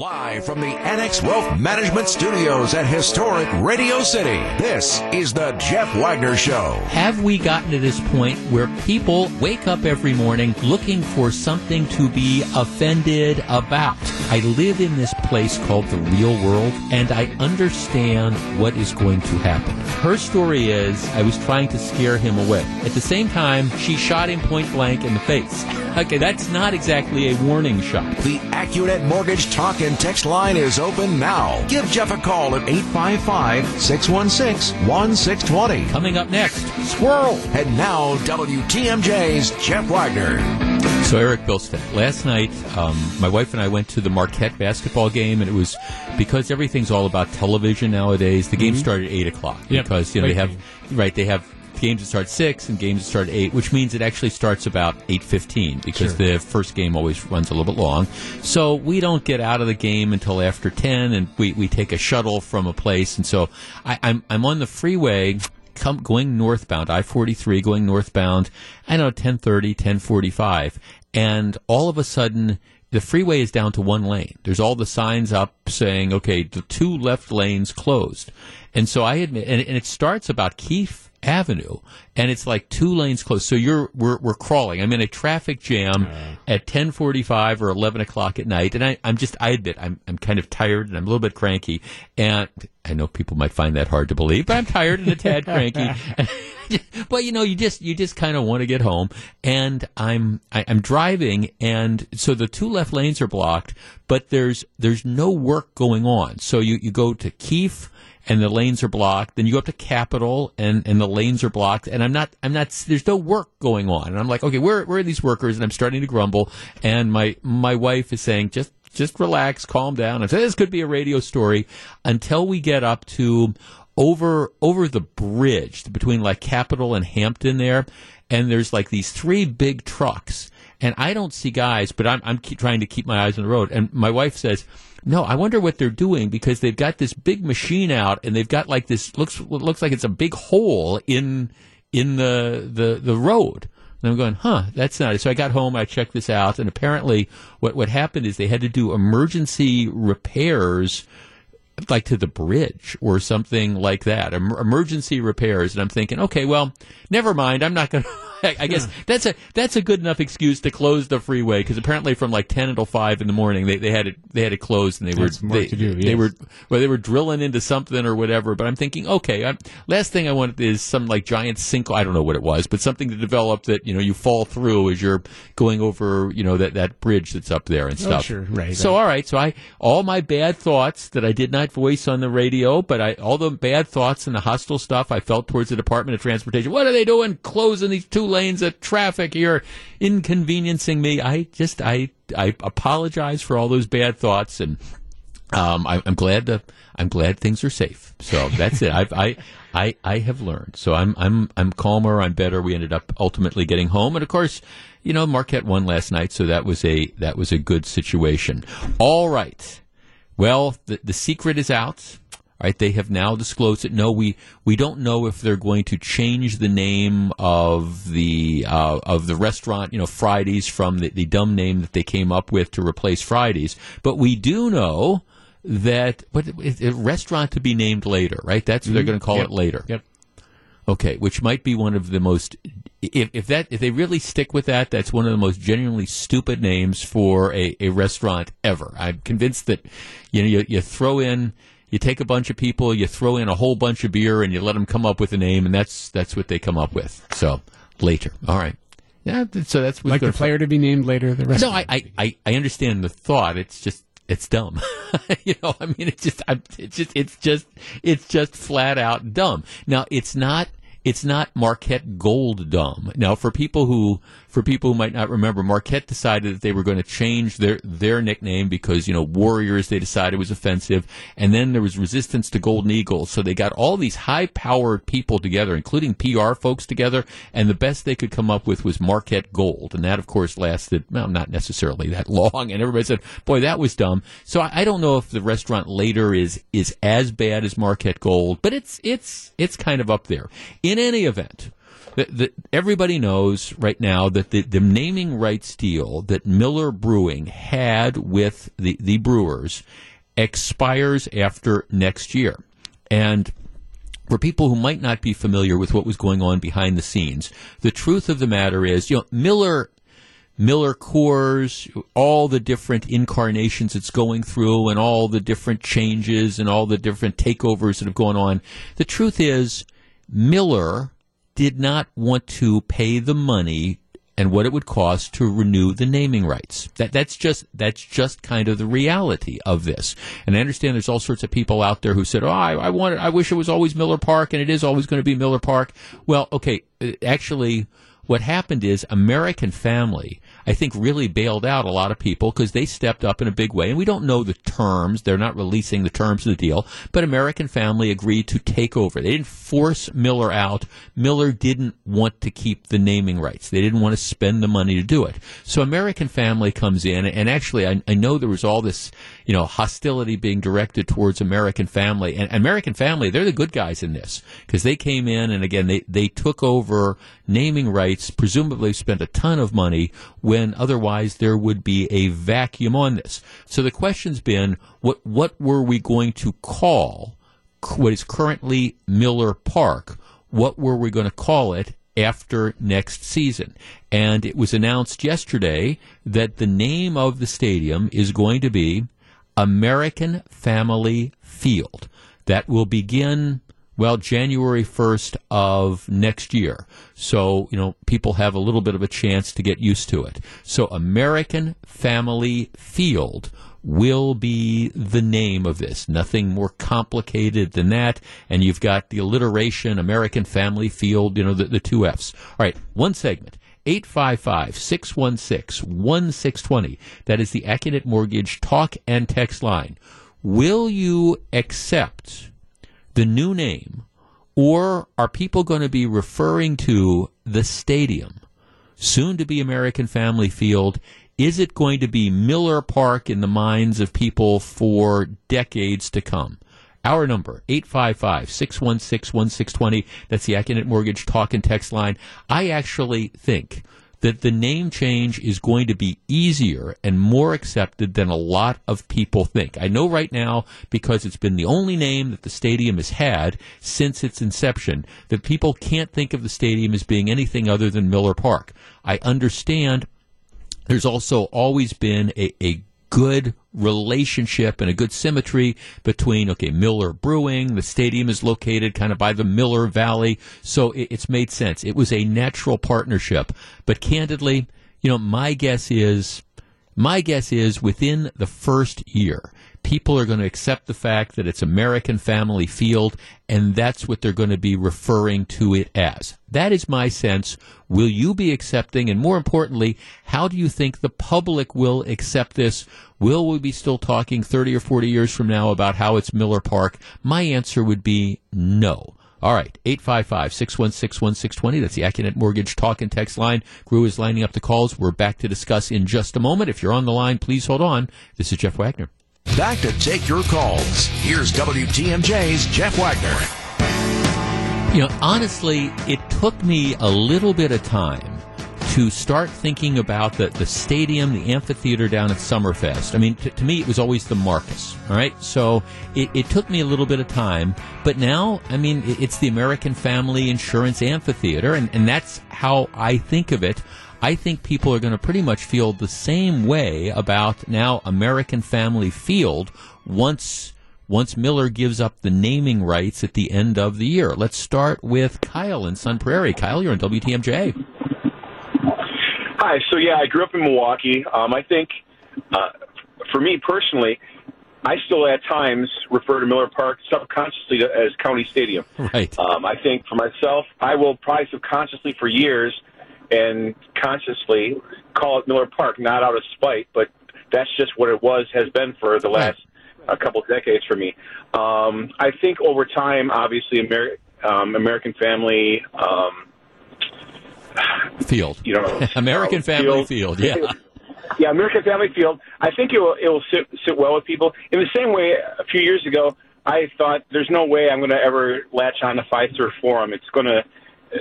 Live from the Annex Wealth Management Studios at historic Radio City, this is the Jeff Wagner Show. Have we gotten to this point where people wake up every morning looking for something to be offended about? I live in this place called the real world, and I understand what is going to happen. Her story is I was trying to scare him away. At the same time, she shot him point blank in the face. Okay, that's not exactly a warning shot. The AccuNet Mortgage Talk and Text line is open now. Give Jeff a call at 855 616 1620. Coming up next, Squirrel. And now, WTMJ's Jeff Wagner. So, Eric Bilstead, last night, um, my wife and I went to the Marquette basketball game, and it was because everything's all about television nowadays. The game mm-hmm. started at 8 o'clock yep. because, you know, they have, right, they have games that start six and games that start eight, which means it actually starts about eight fifteen because sure. the first game always runs a little bit long. So we don't get out of the game until after ten, and we, we take a shuttle from a place, and so I, I'm I'm on the freeway. Come, going northbound, I forty three, going northbound. I know 1030, 1045, and all of a sudden the freeway is down to one lane. There's all the signs up saying, okay, the two left lanes closed. And so I admit, and, and it starts about Keefe Avenue, and it's like two lanes close. So you're we're we're crawling. I'm in a traffic jam uh. at 10:45 or 11 o'clock at night, and I, I'm just I admit I'm I'm kind of tired and I'm a little bit cranky, and I know people might find that hard to believe, but I'm tired and a tad cranky. but you know, you just you just kind of want to get home, and I'm I, am i am driving, and so the two left lanes are blocked, but there's there's no work going on. So you you go to Keefe and the lanes are blocked. Then you go up to Capitol and, and the lanes are blocked. And I'm not, I'm not, there's no work going on. And I'm like, okay, where, where are these workers? And I'm starting to grumble. And my, my wife is saying, just, just relax, calm down. I said, this could be a radio story until we get up to over, over the bridge between like Capitol and Hampton there. And there's like these three big trucks. And I don't see guys, but I'm, I'm trying to keep my eyes on the road. And my wife says, no, I wonder what they're doing because they've got this big machine out and they've got like this looks looks like it's a big hole in in the the the road. And I'm going, huh, that's not it. So I got home, I checked this out, and apparently what what happened is they had to do emergency repairs like to the bridge or something like that, emergency repairs. And I'm thinking, okay, well, never mind. I'm not going to. I guess that's a that's a good enough excuse to close the freeway because apparently from like ten until five in the morning they, they had it they had it closed and they that's were they, do, yes. they were well they were drilling into something or whatever. But I'm thinking, okay, I'm, last thing I want is some like giant sinkhole. I don't know what it was, but something to develop that you know you fall through as you're going over you know that that bridge that's up there and oh, stuff. Oh, sure, right. So right. all right, so I all my bad thoughts that I did not voice on the radio, but I all the bad thoughts and the hostile stuff I felt towards the Department of Transportation. What are they doing? Closing these two lanes of traffic here, inconveniencing me. I just I I apologize for all those bad thoughts, and um, I, am glad to I'm glad things are safe. So that's it. I've, I I I have learned. So I'm I'm I'm calmer. I'm better. We ended up ultimately getting home, and of course, you know, Marquette won last night, so that was a that was a good situation. All right. Well, the the secret is out. Right, they have now disclosed it. No, we we don't know if they're going to change the name of the uh, of the restaurant. You know, Fridays from the, the dumb name that they came up with to replace Fridays. But we do know that but a restaurant to be named later. Right, that's what they're mm-hmm. going to call yep. it later. Yep. Okay, which might be one of the most if, if that if they really stick with that, that's one of the most genuinely stupid names for a, a restaurant ever. I'm convinced that you know you, you throw in you take a bunch of people, you throw in a whole bunch of beer, and you let them come up with a name, and that's that's what they come up with. So later, all right. Yeah, so that's like the player to be named later. The rest. No, I, I, I understand the thought. It's just it's dumb. you know, I mean, it's just, it's just, it's just, it's just flat out dumb. Now, it's not, it's not Marquette Gold dumb. Now, for people who for people who might not remember, Marquette decided that they were going to change their their nickname because you know Warriors they decided was offensive, and then there was resistance to Golden Eagles, so they got all these high powered people together, including PR folks together, and the best they could come up with was Marquette Gold, and that of course lasted well not necessarily that long, and everybody said, boy that was dumb. So I, I don't know if the restaurant later is is as bad as Marquette Gold, but it's it's it's kind of up there. In any event. Everybody knows right now that the, the naming rights deal that Miller Brewing had with the, the brewers expires after next year. And for people who might not be familiar with what was going on behind the scenes, the truth of the matter is, you know, Miller Miller Coors, all the different incarnations it's going through, and all the different changes and all the different takeovers that have gone on. The truth is, Miller did not want to pay the money and what it would cost to renew the naming rights. That that's just that's just kind of the reality of this. And I understand there's all sorts of people out there who said, "Oh, I, I wanted, I wish it was always Miller Park, and it is always going to be Miller Park." Well, okay, uh, actually, what happened is American Family I think really bailed out a lot of people because they stepped up in a big way. And we don't know the terms. They're not releasing the terms of the deal. But American Family agreed to take over. They didn't force Miller out. Miller didn't want to keep the naming rights. They didn't want to spend the money to do it. So American Family comes in. And actually, I, I know there was all this, you know, hostility being directed towards American Family. And American Family, they're the good guys in this because they came in and again, they, they took over naming rights, presumably spent a ton of money when otherwise there would be a vacuum on this. So the question's been, what, what were we going to call what is currently Miller Park? What were we going to call it after next season. And it was announced yesterday that the name of the stadium is going to be American Family Field. That will begin well, January 1st of next year. So, you know, people have a little bit of a chance to get used to it. So, American Family Field will be the name of this. Nothing more complicated than that. And you've got the alliteration, American Family Field, you know, the, the two F's. All right, one segment. 855 616 1620. That is the Accunet Mortgage talk and text line. Will you accept the new name, or are people going to be referring to the stadium, soon to be American Family Field? Is it going to be Miller Park in the minds of people for decades to come? Our number, 855-616-1620. That's the Accunet Mortgage talk and text line. I actually think that the name change is going to be easier and more accepted than a lot of people think. I know right now, because it's been the only name that the stadium has had since its inception, that people can't think of the stadium as being anything other than Miller Park. I understand there's also always been a, a good relationship and a good symmetry between okay Miller Brewing. The stadium is located kind of by the Miller Valley, so it, it's made sense. It was a natural partnership. But candidly, you know, my guess is my guess is within the first year, people are going to accept the fact that it's American Family Field, and that's what they're going to be referring to it as. That is my sense. Will you be accepting? And more importantly, how do you think the public will accept this? Will we be still talking 30 or 40 years from now about how it's Miller Park? My answer would be no. All right, 855 616 1620. That's the Accunet Mortgage talk and text line. Gru is lining up the calls. We're back to discuss in just a moment. If you're on the line, please hold on. This is Jeff Wagner. Back to take your calls. Here's WTMJ's Jeff Wagner. You know, honestly, it took me a little bit of time to start thinking about the, the stadium, the amphitheater down at Summerfest. I mean, t- to me, it was always the Marcus, all right? So it, it, took me a little bit of time, but now, I mean, it, it's the American Family Insurance Amphitheater, and, and that's how I think of it. I think people are going to pretty much feel the same way about now American Family Field once once Miller gives up the naming rights at the end of the year. Let's start with Kyle in Sun Prairie. Kyle, you're on WTMJ. Hi. So yeah, I grew up in Milwaukee. Um, I think uh, for me personally, I still at times refer to Miller Park subconsciously as County Stadium. Right. Um, I think for myself, I will probably subconsciously for years and consciously call it Miller Park, not out of spite, but that's just what it was, has been for the last a couple of decades for me. Um, I think over time, obviously, Amer- um, American Family. Um, field, you know, American Family Field, field yeah. Yeah, American Family Field. I think it will it will sit sit well with people. In the same way, a few years ago, I thought there's no way I'm going to ever latch on to Fiserv Forum. It's going to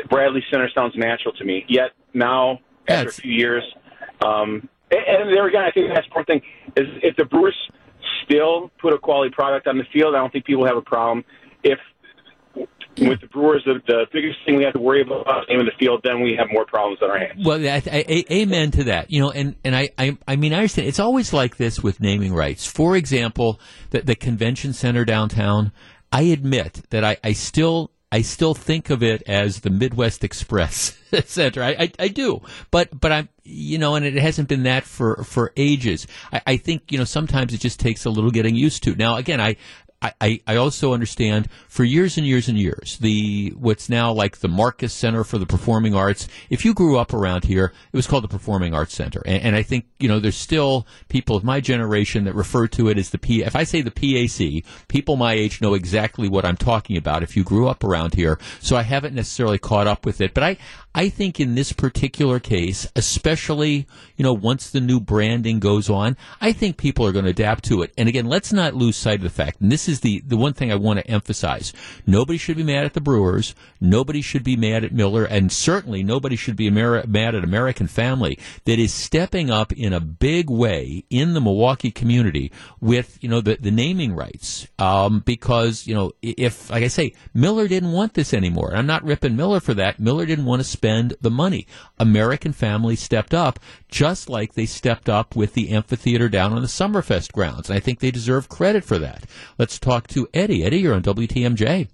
Bradley Center sounds natural to me. Yet now, after That's- a few years, um, and, and there again, I think that's important thing is if the Brewers still put a quality product on the field, I don't think people have a problem. If with the Brewers, the, the biggest thing we have to worry about is the name of the field, then we have more problems on our hands. Well, I, I, I, amen to that. You know, and and I, I I mean I understand it's always like this with naming rights. For example, the, the convention center downtown. I admit that I, I still I still think of it as the Midwest Express Center. I, I, I do, but but I'm you know, and it hasn't been that for for ages. I, I think you know sometimes it just takes a little getting used to. Now again, I. I, I also understand for years and years and years the what's now like the Marcus Center for the Performing Arts. If you grew up around here, it was called the Performing Arts Center, and, and I think you know there's still people of my generation that refer to it as the P. If I say the PAC, people my age know exactly what I'm talking about. If you grew up around here, so I haven't necessarily caught up with it, but I I think in this particular case, especially you know once the new branding goes on, I think people are going to adapt to it. And again, let's not lose sight of the fact, and this is the, the one thing I want to emphasize. Nobody should be mad at the Brewers. Nobody should be mad at Miller. And certainly nobody should be Ameri- mad at American Family that is stepping up in a big way in the Milwaukee community with, you know, the, the naming rights. Um, because, you know, if, like I say, Miller didn't want this anymore. I'm not ripping Miller for that. Miller didn't want to spend the money. American families stepped up just like they stepped up with the amphitheater down on the Summerfest grounds. And I think they deserve credit for that. Let's talk to Eddie. Eddie, you're on WTMJ.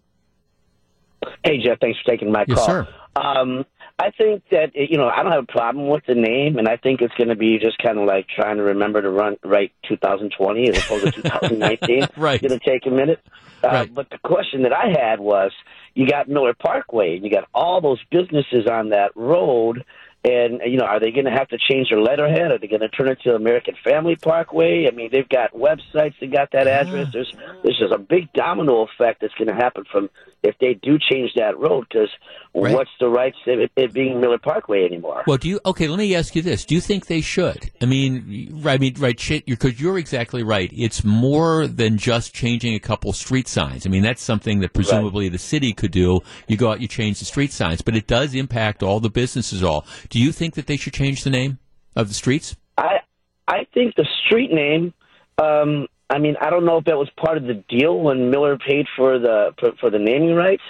Hey, Jeff, thanks for taking my Yes, call. sir. Um, I think that you know I don't have a problem with the name, and I think it's going to be just kind of like trying to remember to run right 2020 as opposed to 2019. Right. It's going to take a minute. Uh, Right. But the question that I had was, you got Miller Parkway, and you got all those businesses on that road. And you know, are they going to have to change their letterhead? Are they going to turn it to American Family Parkway? I mean, they've got websites that got that address. There's there's just a big domino effect that's going to happen from if they do change that road. Because Right. what's the rights of it, being Miller Parkway anymore? Well, do you? Okay, let me ask you this: Do you think they should? I mean, I mean, right? Shit, because you're exactly right. It's more than just changing a couple street signs. I mean, that's something that presumably the city could do. You go out, you change the street signs, but it does impact all the businesses. All. Do you think that they should change the name of the streets? I I think the street name. Um, I mean, I don't know if that was part of the deal when Miller paid for the for, for the naming rights,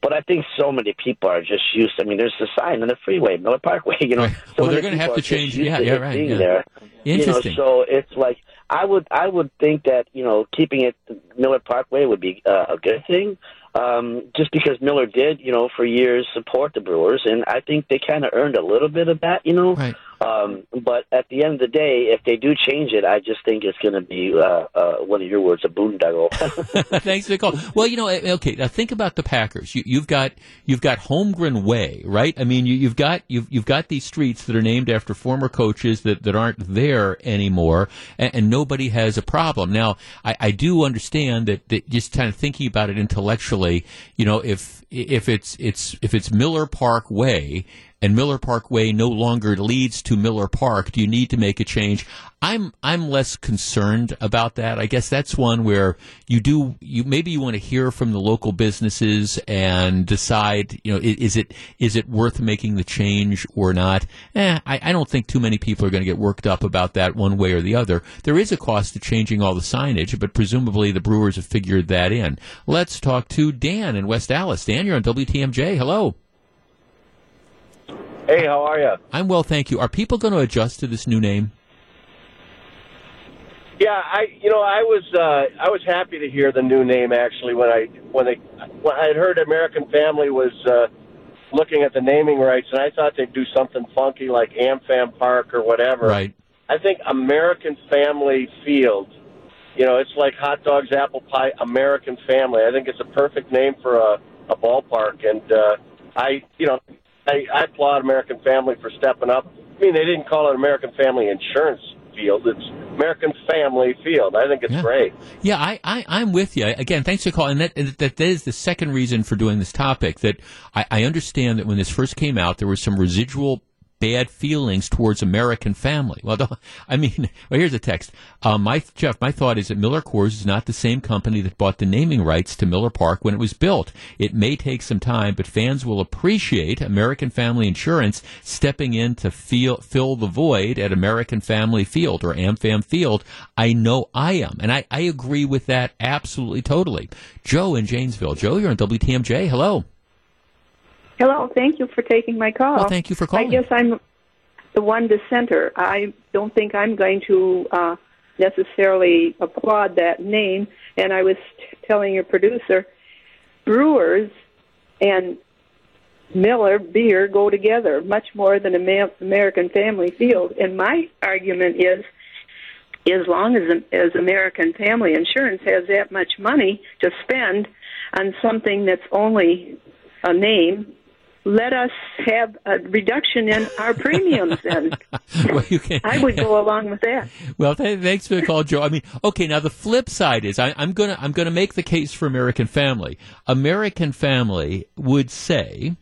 but I think so many people are just used. I mean, there's the sign on the freeway, Miller Parkway. You know, Right. so Well, they're gonna have to change- yeah, to yeah, right, being yeah. There. Interesting. You know, so it's like I would I would think that you know keeping it Miller Parkway would be uh, a good thing. Um, just because Miller did, you know, for years support the Brewers, and I think they kind of earned a little bit of that, you know. Right. Um, but at the end of the day, if they do change it, I just think it's going to be uh, uh, one of your words, a boondoggle. Thanks for the call. Well, you know, eh, okay. Now think about the Packers. You, you've got you've got Holmgren Way, right? I mean, you, you've got you've you've got these streets that are named after former coaches that, that aren't there anymore, and, and nobody has a problem. Now, I, I do understand that, that just kind of thinking about it intellectually. You know, if if it's it's if it's Miller Park Way and Miller Park Way no longer leads to Miller Park, do you need to make a change? I'm I'm less concerned about that. I guess that's one where you do you maybe you want to hear from the local businesses and decide you know is it is it worth making the change or not. Eh, I, I don't think too many people are going to get worked up about that one way or the other. There is a cost to changing all the signage, but presumably the Brewers have figured that in. Let's talk to Dan in West Allis. Dan, you're on WTMJ. Hello. Hey, how are you? I'm well, thank you. Are people going to adjust to this new name? Yeah, I you know I was uh, I was happy to hear the new name actually when I when they when I had heard American Family was uh, looking at the naming rights and I thought they'd do something funky like AmFam Park or whatever. Right. I think American Family Field. You know, it's like hot dogs, apple pie, American Family. I think it's a perfect name for a, a ballpark, and uh, I, you know, I, I applaud American Family for stepping up. I mean, they didn't call it American Family Insurance Field; it's American Family Field. I think it's Yeah. great. Yeah, I, I, I'm with you. Again, thanks for calling. That, that, that is the second reason for doing this topic. That I, I understand that when this first came out, there was some residual bad feelings towards American family. Well, I mean, well, here's a text. Um, my Jeff, my thought is that Miller Coors is not the same company that bought the naming rights to Miller Park when it was built. It may take some time, but fans will appreciate American Family Insurance stepping in to feel, fill the void at American Family Field or AmFam Field. I know I am, and I, I agree with that absolutely totally. Joe in Janesville. Joe, you're on WTMJ. Hello. Hello, thank you for taking my call. Well, thank you for calling. I guess I'm the one dissenter. I don't think I'm going to uh, necessarily applaud that name. And I was t- telling your producer, Brewers and Miller beer go together much more than American Family Field. And my argument is, as long as as American Family Insurance has that much money to spend on something that's only a name let us have a reduction in our premiums then. well, can, I would go along with that. Well, th- thanks for the call, Joe. I mean, okay. Now the flip side is I, I'm gonna I'm gonna make the case for American Family. American Family would say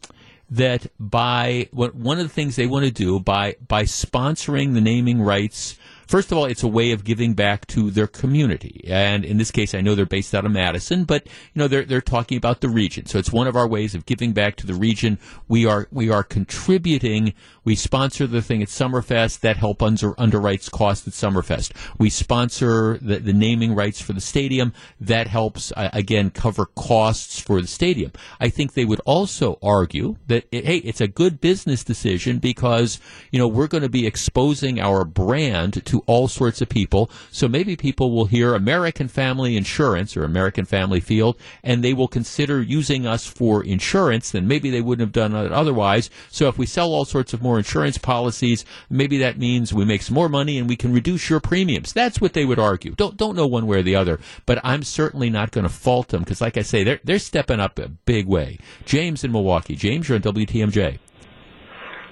that by one of the things they want to do by by sponsoring the naming rights First of all, it's a way of giving back to their community. And in this case, I know they're based out of Madison, but you know, they're, they're talking about the region. So it's one of our ways of giving back to the region. We are, we are contributing. We sponsor the thing at Summerfest that help under, underwrites costs at Summerfest. We sponsor the, the naming rights for the stadium that helps, uh, again, cover costs for the stadium. I think they would also argue that, it, hey, it's a good business decision because, you know, we're going to be exposing our brand to to all sorts of people. So maybe people will hear American Family Insurance or American Family Field, and they will consider using us for insurance, then maybe they wouldn't have done it otherwise. So if we sell all sorts of more insurance policies, maybe that means we make some more money and we can reduce your premiums. That's what they would argue. Don't don't know one way or the other, but I'm certainly not going to fault them because, like I say, they're they're stepping up a big way. James in Milwaukee. James, you're on WTMJ.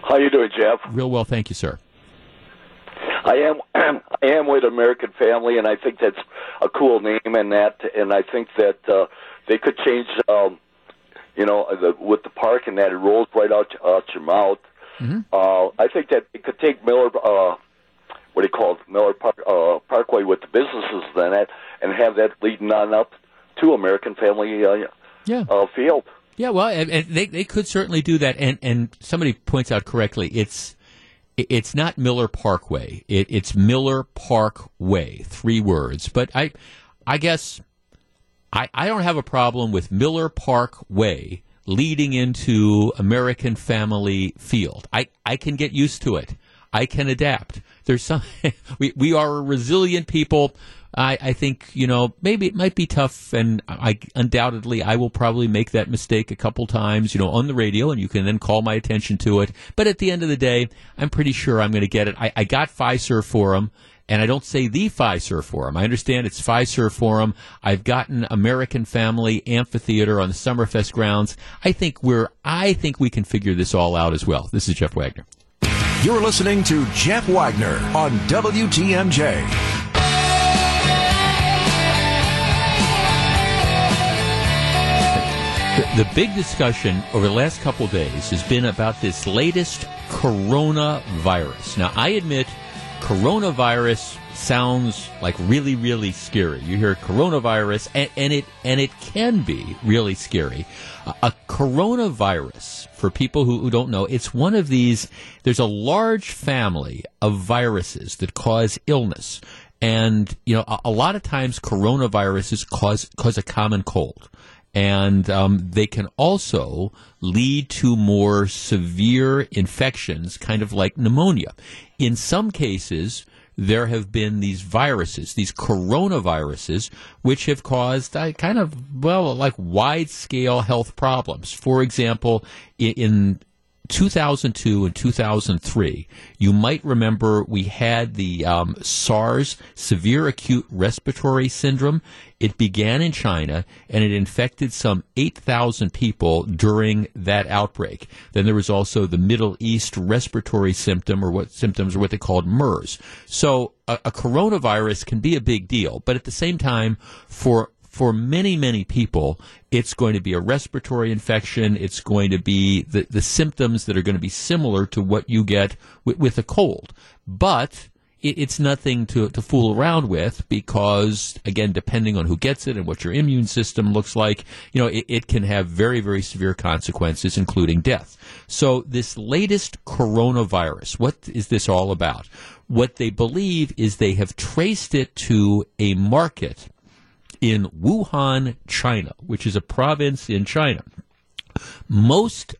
How you doing, Jeff? Real well, thank you, sir. I am I am with American Family, and I think that's a cool name, and that, and I think that uh, they could change, um, you know, the, with the park and that it rolls right out out your mouth. Mm-hmm. Uh, I think that it could take Miller, uh, what do you call it, Miller Park, uh, Parkway with the businesses, then that, and have that leading on up to American Family uh, yeah. uh, Field. Yeah, well, and, and they they could certainly do that, and and somebody points out correctly, it's it's not Miller Parkway. It, it's Miller Park Way. Three words. But I, I guess I, I don't have a problem with Miller Park Way leading into American Family Field. I, I can get used to it. I can adapt. There's some we we are a resilient people. I, I think you know maybe it might be tough, and I undoubtedly I will probably make that mistake a couple times, you know, on the radio, and you can then call my attention to it. But at the end of the day, I'm pretty sure I'm going to get it. I, I got Fiserv Forum, and I don't say the Fiserv Forum. I understand it's Fiserv Forum. I've gotten American Family Amphitheater on the Summerfest grounds. I think we're I think we can figure this all out as well. This is Jeff Wagner. You're listening to Jeff Wagner on WTMJ. The, big discussion over the last couple days has been about this latest coronavirus. Now, I admit coronavirus sounds like really, really scary. You hear coronavirus, and, and it and it can be really scary. a coronavirus, for people who, who don't know, it's one of these. There's a large family of viruses that cause illness, and you know, a, a lot of times coronaviruses cause cause a common cold and um, they can also lead to more severe infections, kind of like pneumonia. In some cases, there have been these viruses, these coronaviruses, which have caused uh, kind of, well, like wide scale health problems. For example, in, in 2002 and 2003, you might remember we had the um, SARS, severe acute respiratory syndrome. It began in China and it infected some 8,000 people during that outbreak. Then there was also the Middle East respiratory symptom or what symptoms or what they called MERS. So a, a coronavirus can be a big deal, but at the same time, for for many, many people, it's going to be a respiratory infection. It's going to be the, the symptoms that are going to be similar to what you get with, with a cold. But it, it's nothing to, to fool around with because, again, depending on who gets it and what your immune system looks like, you know, it, it can have very, very severe consequences, including death. So this latest coronavirus, what is this all about? What they believe is they have traced it to a market in Wuhan, China, which is a province in China. Most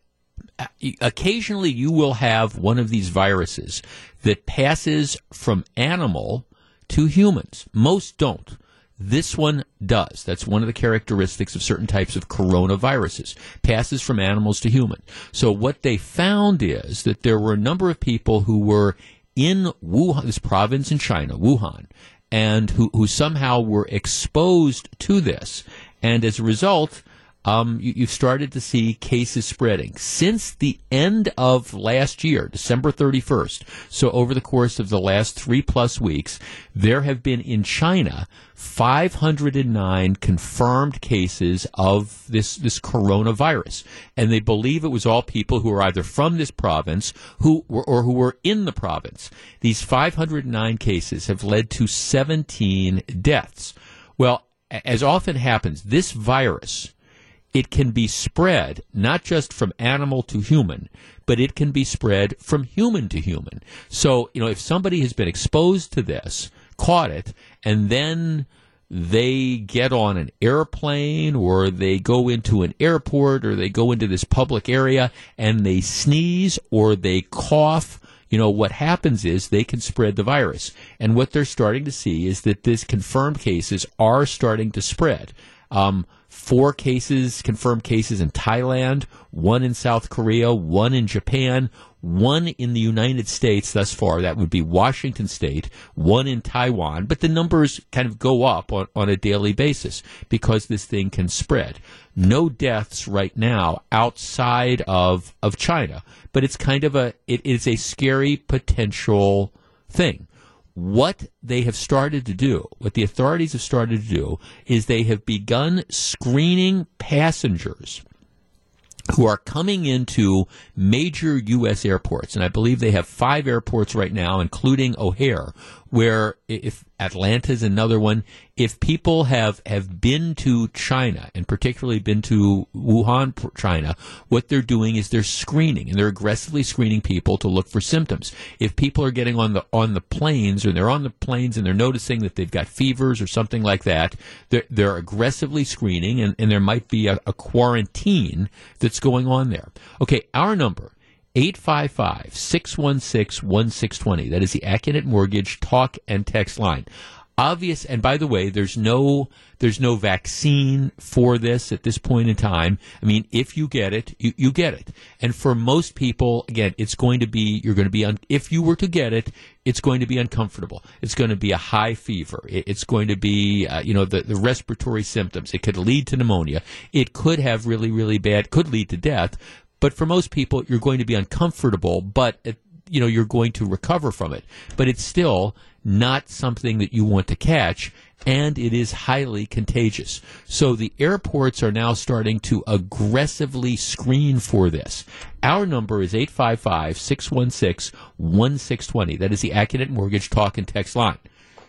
uh, occasionally you will have one of these viruses that passes from animal to humans. Most don't. This one does. That's one of the characteristics of certain types of coronaviruses. Passes from animals to human. So what they found is that there were a number of people who were in Wuhan, this province in China, Wuhan, and who, who somehow were exposed to this. And as a result, um, you, have started to see cases spreading since the end of last year, December 31st. So over the course of the last three plus weeks, there have been in China 509 confirmed cases of this, this coronavirus. And they believe it was all people who are either from this province who were, or who were in the province. These 509 cases have led to 17 deaths. Well, as often happens, this virus, it can be spread not just from animal to human, but it can be spread from human to human. So, you know, if somebody has been exposed to this, caught it, and then they get on an airplane or they go into an airport or they go into this public area and they sneeze or they cough, you know, what happens is they can spread the virus. And what they're starting to see is that these confirmed cases are starting to spread. Um, four cases, confirmed cases in Thailand, one in South Korea, one in Japan, one in the United States thus far. That would be Washington State, one in Taiwan. But the numbers kind of go up on, on a daily basis because this thing can spread. No deaths right now outside of, of China, but it's kind of a, it is a scary potential thing what they have started to do, what the authorities have started to do, is they have begun screening passengers who are coming into major U.S. airports, and I believe they have five airports right now, including O'Hare, where if Atlanta is another one, if people have, have been to China and particularly been to Wuhan, China, what they're doing is they're screening and they're aggressively screening people to look for symptoms. If people are getting on the on the planes or they're on the planes and they're noticing that they've got fevers or something like that, they're, they're aggressively screening and, and there might be a, a quarantine that's going on there. Okay, our number 855 616 1620. That is the Accunet Mortgage talk and text line. Obvious, and by the way, there's no there's no vaccine for this at this point in time. I mean, if you get it, you, you get it. And for most people, again, it's going to be you're going to be un, if you were to get it, it's going to be uncomfortable. It's going to be a high fever. It, it's going to be uh, you know the the respiratory symptoms. It could lead to pneumonia. It could have really really bad could lead to death. But for most people, you're going to be uncomfortable, but it, you know you're going to recover from it. But it's still not something that you want to catch, and it is highly contagious. So the airports are now starting to aggressively screen for this. Our number is 855 616 1620. That is the Accunet Mortgage Talk and Text line.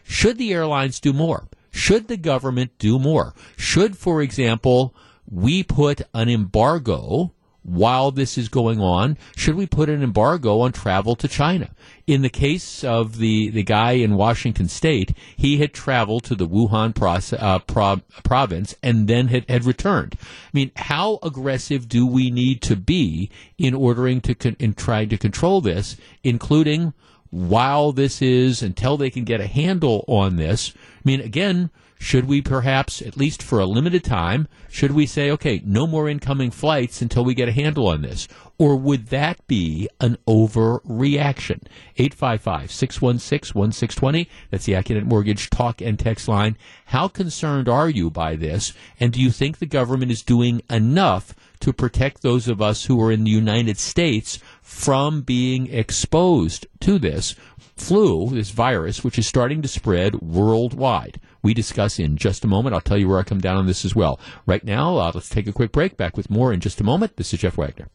Should the airlines do more? Should the government do more? Should, for example, we put an embargo while this is going on? Should we put an embargo on travel to China? In the case of the, the guy in Washington state, he had traveled to the Wuhan process, uh, pro- province and then had, had returned. I mean, how aggressive do we need to be in ordering to con- in trying to control this, including while this is until they can get a handle on this? I mean, again, should we perhaps, at least for a limited time, should we say, okay, no more incoming flights until we get a handle on this? Or would that be an overreaction? 855 616 1620. That's the Accunet Mortgage talk and text line. How concerned are you by this? And do you think the government is doing enough to protect those of us who are in the United States from being exposed to this flu, this virus, which is starting to spread worldwide. We discuss in just a moment. I'll tell you where I come down on this as well. Right now, uh, let's take a quick break. Back with more in just a moment. This is Jeff Wagner.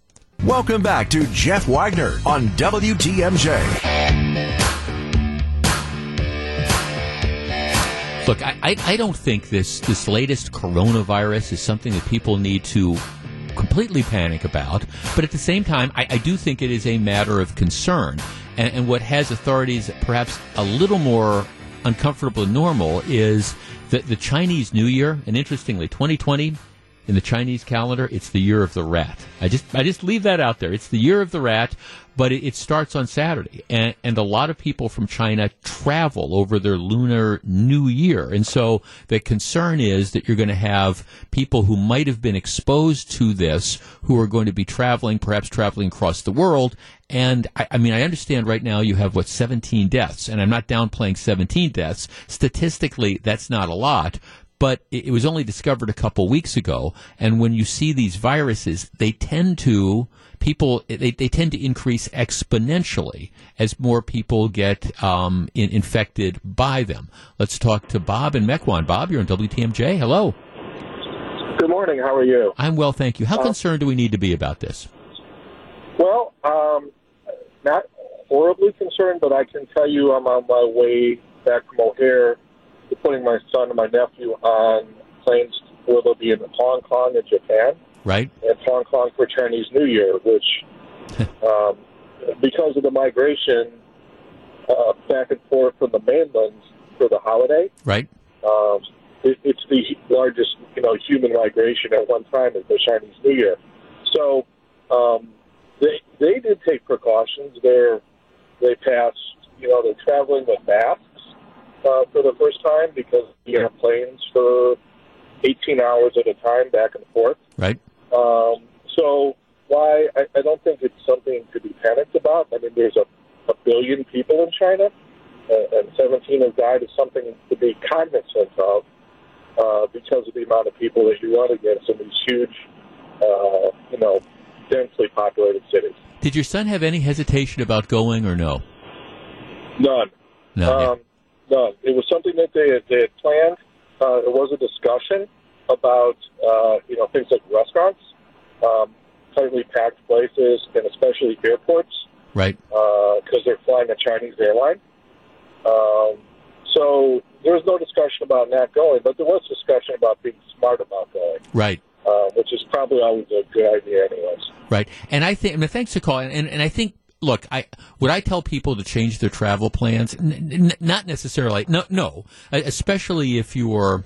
Welcome back to Jeff Wagner on WTMJ. Look, I, I, I don't think this, this latest coronavirus is something that people need to completely panic about. But at the same time, I, I do think it is a matter of concern. And, and what has authorities perhaps a little more uncomfortable than normal is that the Chinese New Year, and interestingly, 2020 in the Chinese calendar, it's the year of the rat. I just I just leave that out there. It's the year of the rat, but it, it starts on Saturday, and and a lot of people from China travel over their Lunar New Year, and so the concern is that you're going to have people who might have been exposed to this who are going to be traveling, perhaps traveling across the world. And I, I mean, I understand right now you have what 17 deaths, and I'm not downplaying 17 deaths. Statistically, that's not a lot, but it, was only discovered a couple weeks ago. And when you see these viruses, they tend to people they, they tend to increase exponentially as more people get um, in, infected by them. Let's talk to Bob and Mequon. Bob, you're on WTMJ. Hello. Good morning. How are you? I'm well, thank you. How Uh, concerned do we need to be about this? Well, um, not horribly concerned, but I can tell you I'm on my way back from O'Hare putting my son and my nephew on planes where they'll be in Hong Kong and Japan, Right? and Hong Kong for Chinese New Year, which, um, because of the migration uh, back and forth from the mainland for the holiday, Right? um, it, it's the largest, you know, human migration at one time is the Chinese New Year. So um, they they did take precautions. They're they passed, you know, they're traveling with masks uh, for the first time because we have planes for 18 hours at a time back and forth. Right? Um, so why I, I don't think it's something to be panicked about. I mean, there's a, a billion people in China, uh, and 17 have died is something to be cognizant of uh, because of the amount of people that you run against in these huge, uh, you know, densely populated cities. Did your son have any hesitation about going or no? None. No. yeah. No, it was something that they had, they had planned. Uh, it was a discussion about uh, you know things like restaurants, um, tightly packed places, and especially airports Right? because they're flying a Chinese airline. Um, so there was no discussion about not going, but there was discussion about being smart about going, Right. uh, which is probably always a good idea, anyways. Right. And I think, I mean, thanks for calling. And, and I think, look, I would I tell people to change their travel plans? N- n- not necessarily. No, no. Especially if you're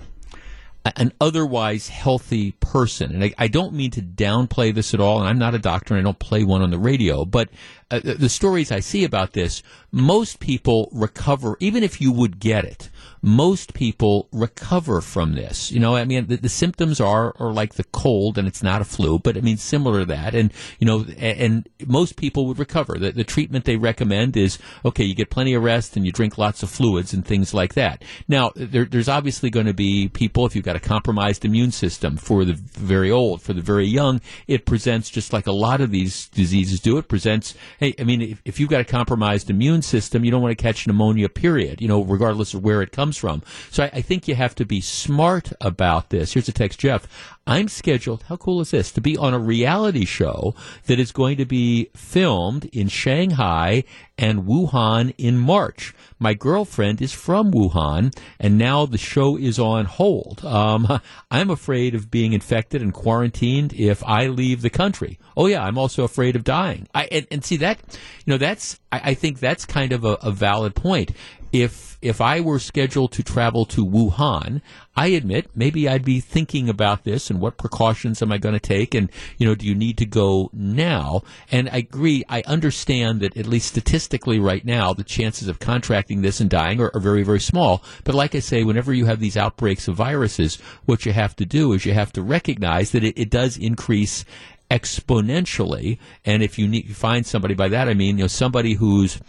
an otherwise healthy person. And I, I don't mean to downplay this at all. And I'm not a doctor and I don't play one on the radio. But uh, the, stories I see about this, most people recover, even if you would get it. Most people recover from this. You know, I mean, the, the symptoms are, are like the cold, and it's not a flu, but I mean, similar to that. And, you know, a- and most people would recover. The, the treatment they recommend is okay, you get plenty of rest and you drink lots of fluids and things like that. Now, there, there's obviously going to be people, if you've got a compromised immune system for the very old, for the very young, it presents just like a lot of these diseases do. It presents, hey, I mean, if, if you've got a compromised immune system, you don't want to catch pneumonia, period, you know, regardless of where it comes from. So I, I think you have to be smart about this. Here's a text, Jeff. I'm scheduled, how cool is this, to be on a reality show that is going to be filmed in Shanghai and Wuhan in March. My girlfriend is from Wuhan, and now the show is on hold. Um, I'm afraid of being infected and quarantined if I leave the country. Oh yeah, I'm also afraid of dying. I and, and see that, you know, that's I, I think that's kind of a, a valid point. If if I were scheduled to travel to Wuhan, I admit maybe I'd be thinking about this and what precautions am I going to take, and you know, do you need to go now? And I agree. I understand that at least statistically, right now, the chances of contracting this and dying are, are very very small. But like I say, whenever you have these outbreaks of viruses, what you have to do is you have to recognize that it, it does increase exponentially. And if you need, you find somebody by that, I mean, you know, somebody who's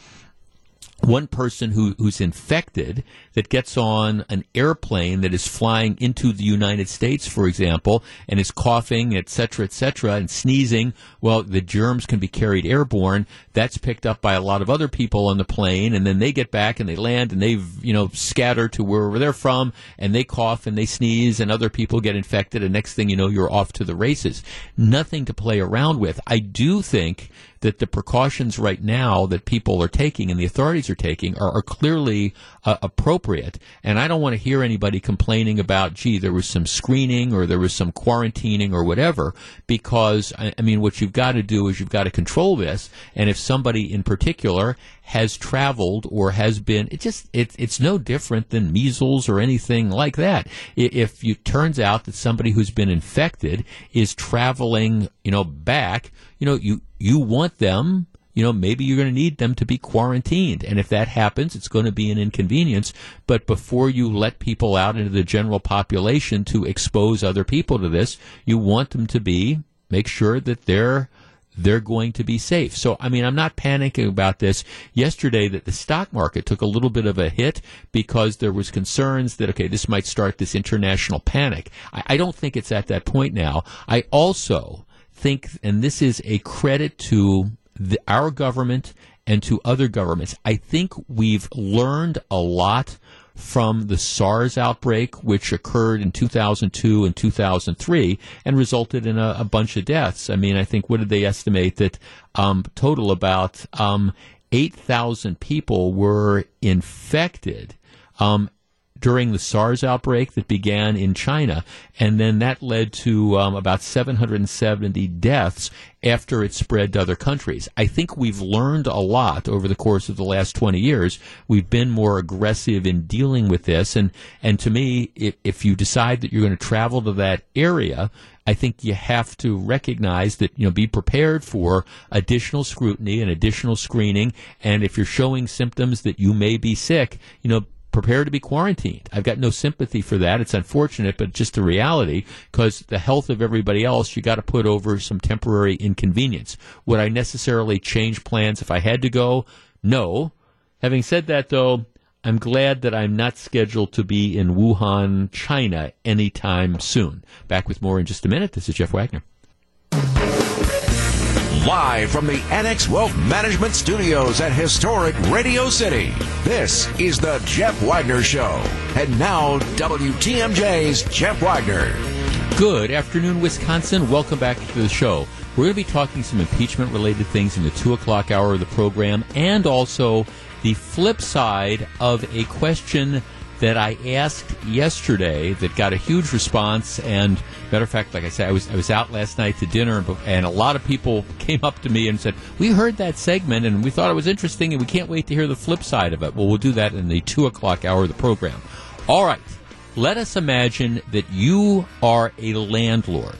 one person who, who's infected that gets on an airplane that is flying into the United States, for example, and is coughing, et cetera, et cetera, and sneezing, well, the germs can be carried airborne. That's picked up by a lot of other people on the plane, and then they get back and they land and they, you know, scatter to wherever they're from, and they cough and they sneeze, and other people get infected, and next thing you know, you're off to the races. Nothing to play around with. I do think that the precautions right now that people are taking and the authorities are taking are, are clearly uh, appropriate. And I don't want to hear anybody complaining about, gee, there was some screening or there was some quarantining or whatever, because, I, I mean, what you've got to do is you've got to control this. And if somebody in particular has traveled or has been, it just, it, it's no different than measles or anything like that. If it turns out that somebody who's been infected is traveling, you know, back, you know, you, you want them you know, maybe you're going to need them to be quarantined. And if that happens, it's going to be an inconvenience. But before you let people out into the general population to expose other people to this, you want them to be, make sure that they're, they're going to be safe. So, I mean, I'm not panicking about this. Yesterday, that the stock market took a little bit of a hit because there was concerns that okay, this might start this international panic. I, I don't think it's at that point now. I also think, and this is a credit to the, our government and to other governments. I think we've learned a lot from the SARS outbreak, which occurred in 2002 and 2003 and resulted in a, a bunch of deaths. I mean, I think, what did they estimate that um, total about um, 8,000 people were infected. Um, during the SARS outbreak that began in China, and then that led to um, about 770 deaths after it spread to other countries. I think we've learned a lot over the course of the last 20 years. We've been more aggressive in dealing with this, and and to me, if, if you decide that you're going to travel to that area, I think you have to recognize that, you know, be prepared for additional scrutiny and additional screening. And if you're showing symptoms that you may be sick, you know, prepare to be quarantined. I've got no sympathy for that. It's unfortunate, but just the reality because the health of everybody else, you got to put over some temporary inconvenience. Would I necessarily change plans if I had to go? No. Having said that, though, I'm glad that I'm not scheduled to be in Wuhan, China anytime soon. Back with more in just a minute. This is Jeff Wagner. Live from the Annex Wealth Management Studios at historic Radio City, this is the Jeff Wagner Show. And now, WTMJ's Jeff Wagner. Good afternoon, Wisconsin. Welcome back to the show. We're going to be talking some impeachment related things in the 2 o'clock hour of the program and also the flip side of a question that I asked yesterday that got a huge response. And matter of fact, like I said, I was I was out last night to dinner, and, a lot of people came up to me and said, "We heard that segment, and we thought it was interesting, and we can't wait to hear the flip side of it." Well, we'll do that in the two o'clock hour of the program. All right, let us imagine that you are a landlord,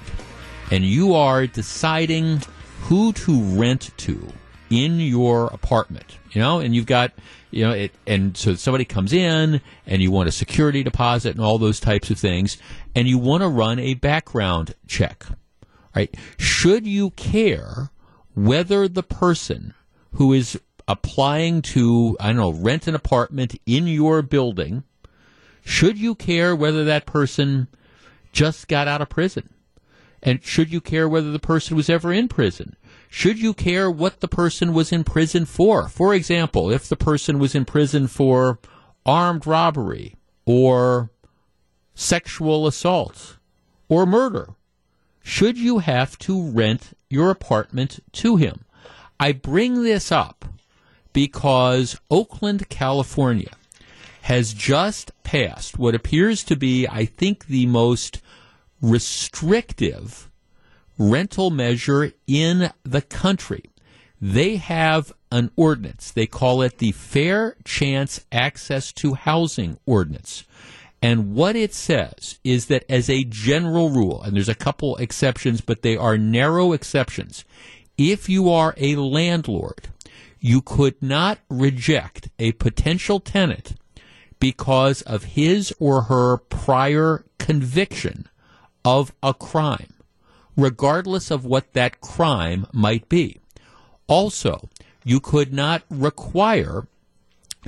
and you are deciding who to rent to in your apartment. You know, and you've got you know, it, and so somebody comes in and you want a security deposit and all those types of things, and you want to run a background check, right? Should you care whether the person who is applying to, I don't know, rent an apartment in your building, should you care whether that person just got out of prison? And should you care whether the person was ever in prison? Should you care what the person was in prison for? For example, if the person was in prison for armed robbery or sexual assault or murder, should you have to rent your apartment to him? I bring this up because Oakland, California has just passed what appears to be, I think, the most restrictive rental measure in the country. They have an ordinance. They call it the Fair Chance Access to Housing Ordinance. And what it says is that as a general rule, and there's a couple exceptions, but they are narrow exceptions, if you are a landlord, you could not reject a potential tenant because of his or her prior conviction of a crime regardless of what that crime might be. Also, you could not require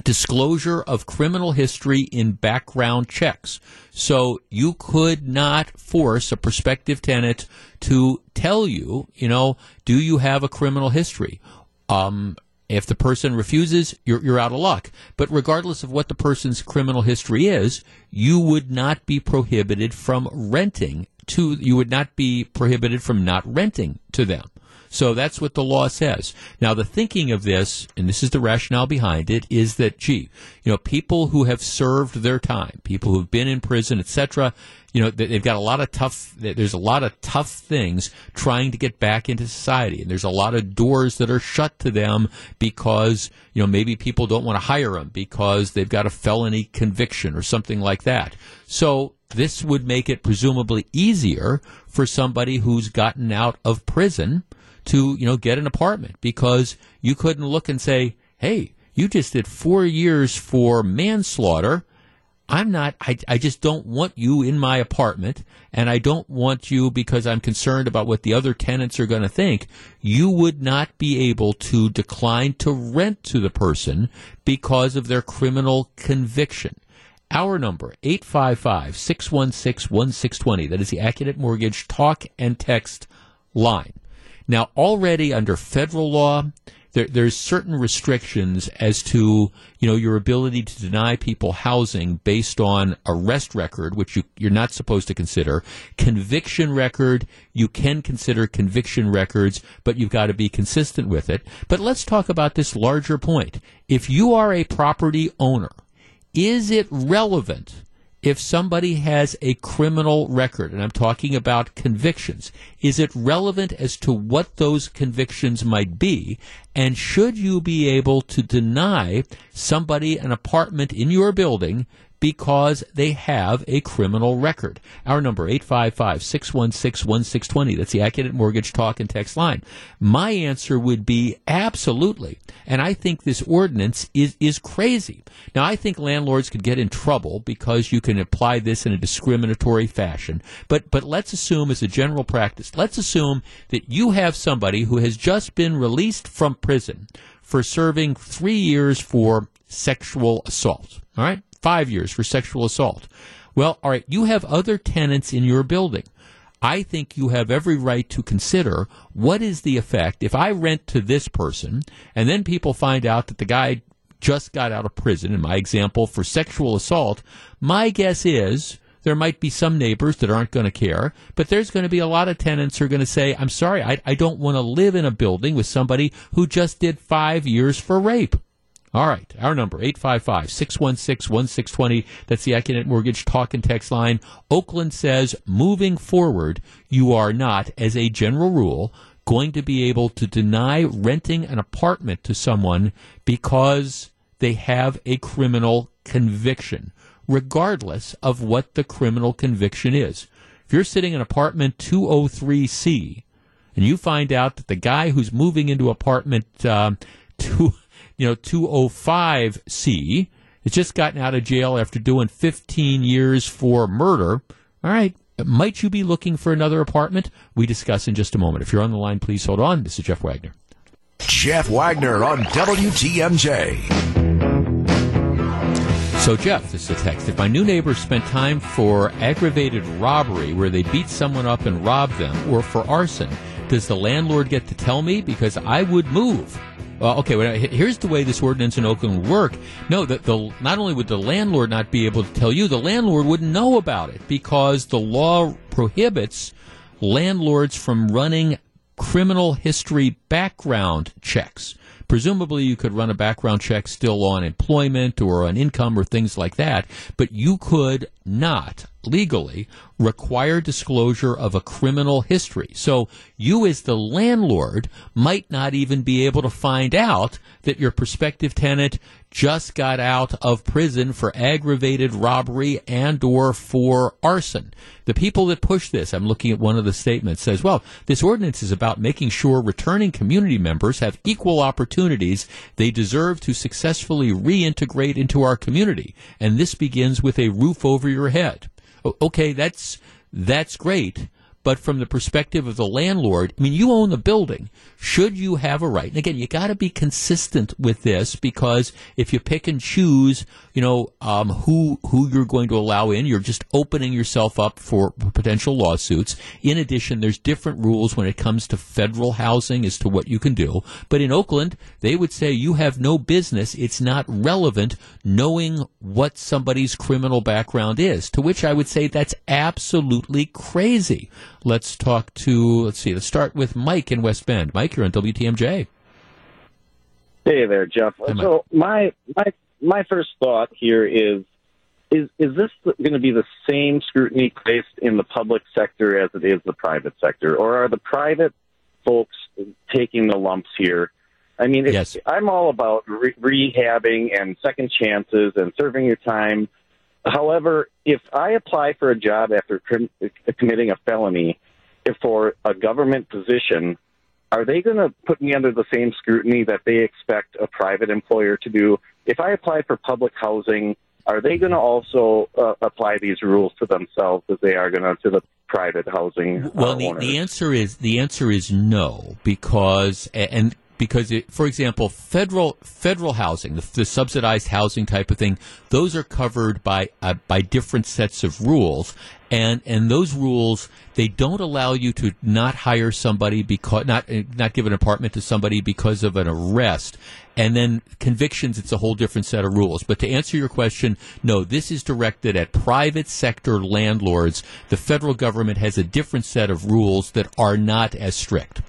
disclosure of criminal history in background checks. So you could not force a prospective tenant to tell you, you know, do you have a criminal history? Um, if the person refuses, you're, you're out of luck. But regardless of what the person's criminal history is, you would not be prohibited from renting to, you would not be prohibited from not renting to them. So that's what the law says. Now, the thinking of this, and this is the rationale behind it, is that, gee, you know, people who have served their time, people who've been in prison, etc., you know, they've got a lot of tough, there's a lot of tough things trying to get back into society. And there's a lot of doors that are shut to them because, you know, maybe people don't want to hire them because they've got a felony conviction or something like that. So this would make it presumably easier for somebody who's gotten out of prison to, you know, get an apartment because you couldn't look and say, hey, you just did four years for manslaughter. I'm not, I, I just don't want you in my apartment and I don't want you because I'm concerned about what the other tenants are going to think. You would not be able to decline to rent to the person because of their criminal conviction. Our number, 855-616-1620. That is the Accunet Mortgage talk and text line. Now, already under federal law, there, there's certain restrictions as to you know your ability to deny people housing based on arrest record, which you, you're not supposed to consider. Conviction record, you can consider conviction records, but you've got to be consistent with it. But let's talk about this larger point. If you are a property owner, is it relevant if somebody has a criminal record, and I'm talking about convictions, is it relevant as to what those convictions might be? And should you be able to deny somebody an apartment in your building because they have a criminal record. Our number, 855-616-1620. That's the Accunet Mortgage Talk and Text line. My answer would be absolutely. And I think this ordinance is, is crazy. Now, I think landlords could get in trouble because you can apply this in a discriminatory fashion. But, but let's assume as a general practice, let's assume that you have somebody who has just been released from prison for serving three years for sexual assault. All right? Five years for sexual assault. Well, all right, you have other tenants in your building. I think you have every right to consider what is the effect if I rent to this person and then people find out that the guy just got out of prison, in my example, for sexual assault. My guess is there might be some neighbors that aren't going to care, but there's going to be a lot of tenants who are going to say, I'm sorry, I, I don't want to live in a building with somebody who just did five years for rape. All right. Our number, 855-616-1620. That's the Accunet Mortgage talk and text line. Oakland says, moving forward, you are not, as a general rule, going to be able to deny renting an apartment to someone because they have a criminal conviction, regardless of what the criminal conviction is. If you're sitting in apartment 203C and you find out that the guy who's moving into apartment um, two, you know, 205C has just gotten out of jail after doing 15 years for murder. All right. Might you be looking for another apartment? We discuss in just a moment. If you're on the line, please hold on. This is Jeff Wagner. Jeff Wagner on WTMJ. So, Jeff, this is a text. If my new neighbor spent time for aggravated robbery where they beat someone up and robbed them, or for arson, does the landlord get to tell me? Because I would move. Okay, well, here's the way this ordinance in Oakland would work. No, that the not only would the landlord not be able to tell you, the landlord wouldn't know about it because the law prohibits landlords from running criminal history background checks. Presumably, you could run a background check still on employment or on income or things like that, but you could not legally require disclosure of a criminal history. So you as the landlord might not even be able to find out that your prospective tenant just got out of prison for aggravated robbery and or for arson. The people that push this, I'm looking at one of the statements, says, well, this ordinance is about making sure returning community members have equal opportunities they deserve to successfully reintegrate into our community. And this begins with a roof over your head okay, that's that's great, But from the perspective of the landlord, I mean, you own the building. Should you have a right? And again, you got to be consistent with this because if you pick and choose, you know, um, who who you're going to allow in, you're just opening yourself up for potential lawsuits. In addition, there's different rules when it comes to federal housing as to what you can do. But in Oakland, they would say you have no business. It's not relevant knowing what somebody's criminal background is. To which I would say that's absolutely crazy. Let's talk to, let's see, let's start with Mike in West Bend. Mike, you're on WTMJ. Hey there, Jeff. Hi, so my my my first thought here is is is this going to be the same scrutiny placed in the public sector as it is the private sector, or are the private folks taking the lumps here? I mean, Yes. I'm all about re- rehabbing and second chances and serving your time. However, if I apply for a job after crim- committing a felony for a government position, are they going to put me under the same scrutiny that they expect a private employer to do? If I apply for public housing, are they going to also uh, apply these rules to themselves as they are going to to the private housing uh, Well, the, the answer is the answer is no because and because it, for example, federal federal housing, the, the subsidized housing type of thing, those are covered by uh, by different sets of rules, and and those rules they don't allow you to not hire somebody because not uh, not give an apartment to somebody because of an arrest. And then convictions, it's a whole different set of rules. But to answer your question, no, this is directed at private sector landlords. The federal government has a different set of rules that are not as strict.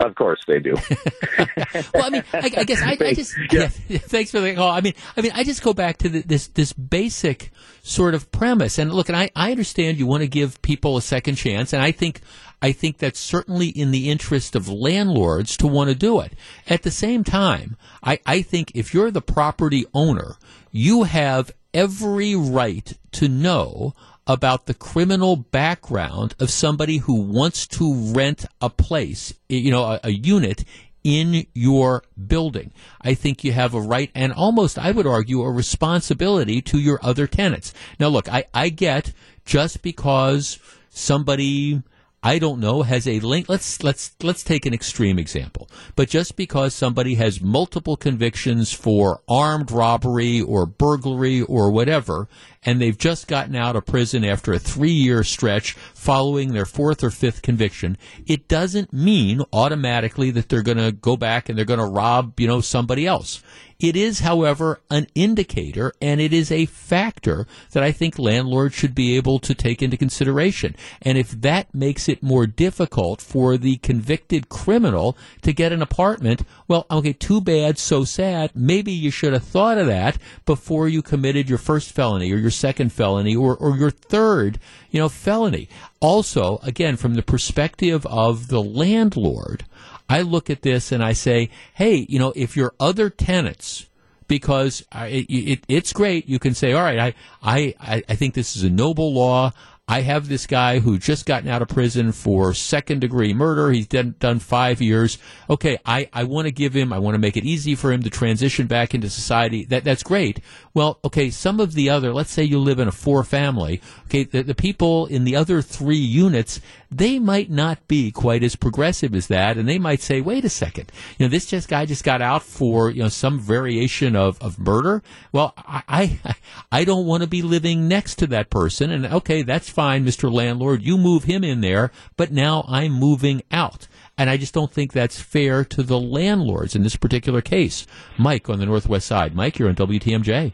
Of course they do. well, I mean, I, I guess I, I just yeah. thanks for the call. I mean, I mean, I just go back to the, this this basic sort of premise. And look, and I, I understand you want to give people a second chance, and I think I think that's certainly in the interest of landlords to want to do it. At the same time, I, I think if you're the property owner, you have every right to know about the criminal background of somebody who wants to rent a place, you know, a, a unit in your building. I think you have a right and almost, I would argue, a responsibility to your other tenants. Now, look, I, I get just because somebody I don't know has a link let's let's let's take an extreme example. But just because somebody has multiple convictions for armed robbery or burglary or whatever and they've just gotten out of prison after a 3-year stretch following their fourth or fifth conviction it doesn't mean automatically that they're going to go back and they're going to rob you know somebody else it is, however, an indicator and it is a factor that I think landlords should be able to take into consideration. And if that makes it more difficult for the convicted criminal to get an apartment, well, okay, too bad, so sad. Maybe you should have thought of that before you committed your first felony or your second felony or, or your third, you know, felony. Also, again, from the perspective of the landlord, I look at this and I say, hey, you know, if your other tenants, because it, it's great, you can say, all right, I, I, I think this is a noble law. I have this guy who just gotten out of prison for second degree murder. He's done, done five years. Okay, I, I want to give him, I want to make it easy for him to transition back into society. That That's great. Well, okay, some of the other, let's say you live in a four family, okay, the, the people in the other three units, they might not be quite as progressive as that, and they might say, wait a second, you know, this just guy just got out for, you know, some variation of, of murder. Well, I, I, I don't want to be living next to that person, and okay, that's fine, Mr. Landlord, you move him in there, but now I'm moving out. And I just don't think that's fair to the landlords in this particular case. Mike on the Northwest Side. Mike, you're on WTMJ.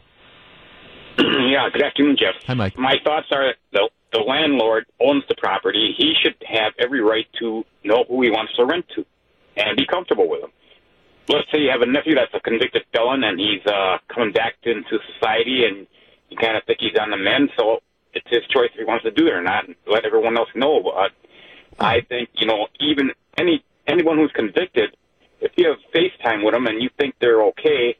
yeah, good afternoon, Jeff. Hi, Mike. My thoughts are the the landlord property. He should have every right to know who he wants to rent to and be comfortable with him. Let's say you have a nephew that's a convicted felon and he's uh, coming back into society and you kind of think he's on the mend, so it's his choice if he wants to do it or not. Let everyone else know. But I think you know even any anyone who's convicted, if you have FaceTime with them and you think they're okay,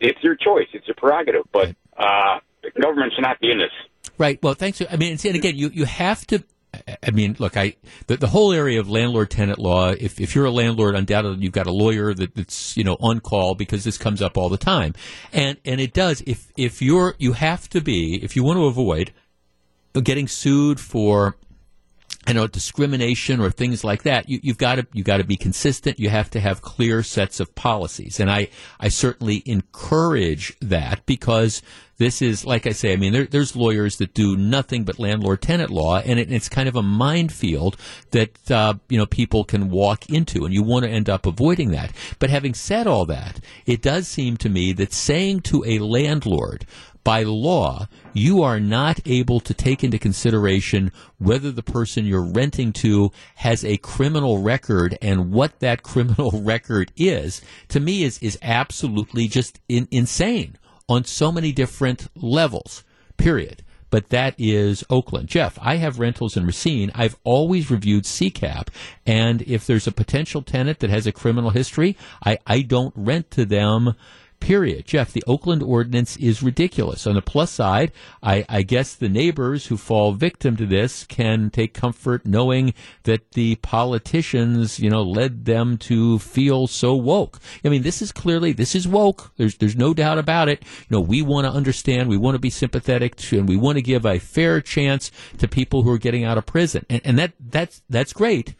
it's your choice. It's your prerogative. But uh, the government should not be in this. Right. Well, thanks. I mean, and again, you, you have to. I mean, look, I the, the whole area of landlord tenant law. If if you're a landlord, undoubtedly you've got a lawyer that, that's you know on call because this comes up all the time, and and it does. If if you're you have to be if you want to avoid getting sued for you know, discrimination or things like that, you, have got to you got to be consistent. You have to have clear sets of policies, and I I certainly encourage that because this is like I say. I mean, there, there's lawyers that do nothing but landlord tenant law, and it, it's kind of a minefield that uh, you know people can walk into, and you want to end up avoiding that. But having said all that, it does seem to me that saying to a landlord, by law, you are not able to take into consideration whether the person you're renting to has a criminal record and what that criminal record is, to me is, is absolutely just in, insane on so many different levels, period but that is Oakland. Jeff, I have rentals in Racine. I've always reviewed CCAP, and if there's a potential tenant that has a criminal history, I, I don't rent to them period. Jeff, the Oakland ordinance is ridiculous. On the plus side, I, I, guess the neighbors who fall victim to this can take comfort knowing that the politicians, you know, led them to feel so woke. I mean, this is clearly, this is woke. There's, there's no doubt about it. You know, we want to understand, we want to be sympathetic to, and we want to give a fair chance to people who are getting out of prison. And, and that, that's, that's great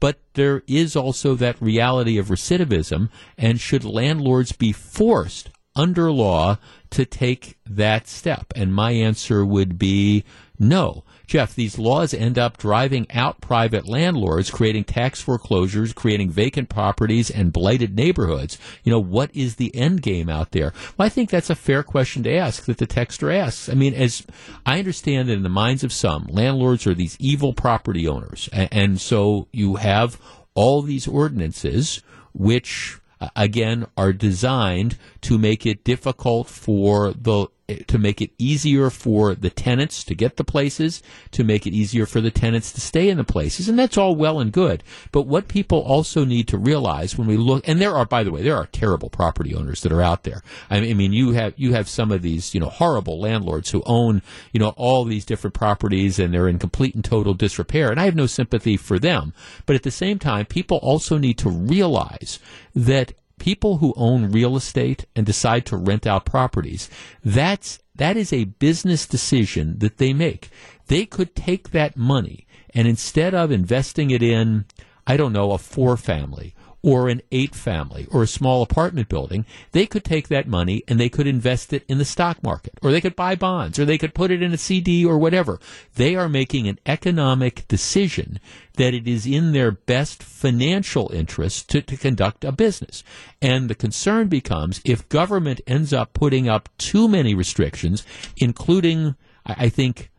but there is also that reality of recidivism. And should landlords be forced under law to take that step? And my answer would be no. Jeff, these laws end up driving out private landlords, creating tax foreclosures, creating vacant properties and blighted neighborhoods. You know, what is the end game out there? Well, I think that's a fair question to ask that the texter asks. I mean, as I understand that in the minds of some, landlords are these evil property owners. And, and so you have all these ordinances which again are designed to make it difficult for the to make it easier for the tenants to get the places, to make it easier for the tenants to stay in the places. And that's all well and good. But what people also need to realize when we look, and there are, by the way, there are terrible property owners that are out there. I mean, you have, you have some of these, you know, horrible landlords who own, you know, all these different properties and they're in complete and total disrepair. And I have no sympathy for them. But at the same time, people also need to realize that people who own real estate and decide to rent out properties, that's that is a business decision that they make. They could take that money and instead of investing it in, I don't know, a four family or an eight family or a small apartment building, they could take that money and they could invest it in the stock market or they could buy bonds or they could put it in a CD or whatever. They are making an economic decision that it is in their best financial interest to, to conduct a business. And the concern becomes if government ends up putting up too many restrictions, including, I think,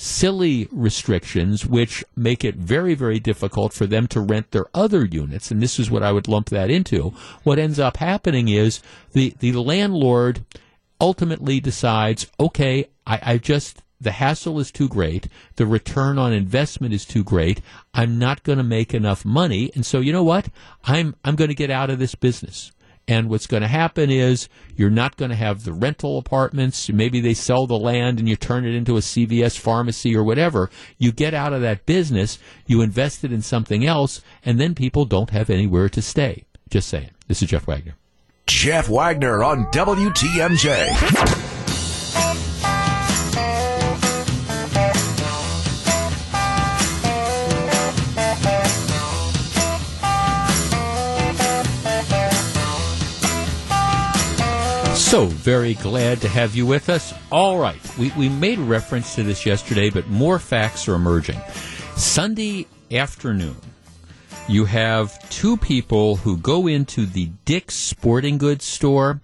silly restrictions which make it very, very difficult for them to rent their other units. And this is what I would lump that into. What ends up happening is the, the landlord ultimately decides, okay, I, I just, the hassle is too great. The return on investment is too great. I'm not going to make enough money. And so, you know what? I'm, I'm going to get out of this business. And what's going to happen is you're not going to have the rental apartments. Maybe they sell the land and you turn it into a CVS pharmacy or whatever. You get out of that business, you invest it in something else, and then people don't have anywhere to stay. Just saying. This is Jeff Wagner. Jeff Wagner on WTMJ. So very glad to have you with us. All right, we, we made reference to this yesterday, but more facts are emerging. Sunday afternoon, you have two people who go into the Dick's Sporting Goods store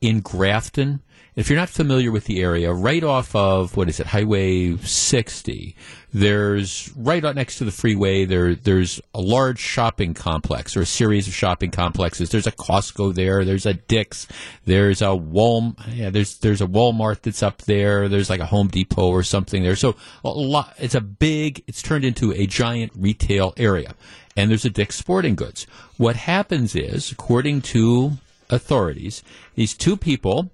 in Grafton. If you're not familiar with the area, right off of what is it, Highway 60, there's right next to the freeway. There, there's a large shopping complex or a series of shopping complexes. There's a Costco there. There's a Dick's. There's a Wal. Yeah, there's there's a Walmart that's up there. There's like a Home Depot or something there. So a lot. It's a big. It's turned into a giant retail area, and there's a Dick's Sporting Goods. What happens is, according to authorities, these two people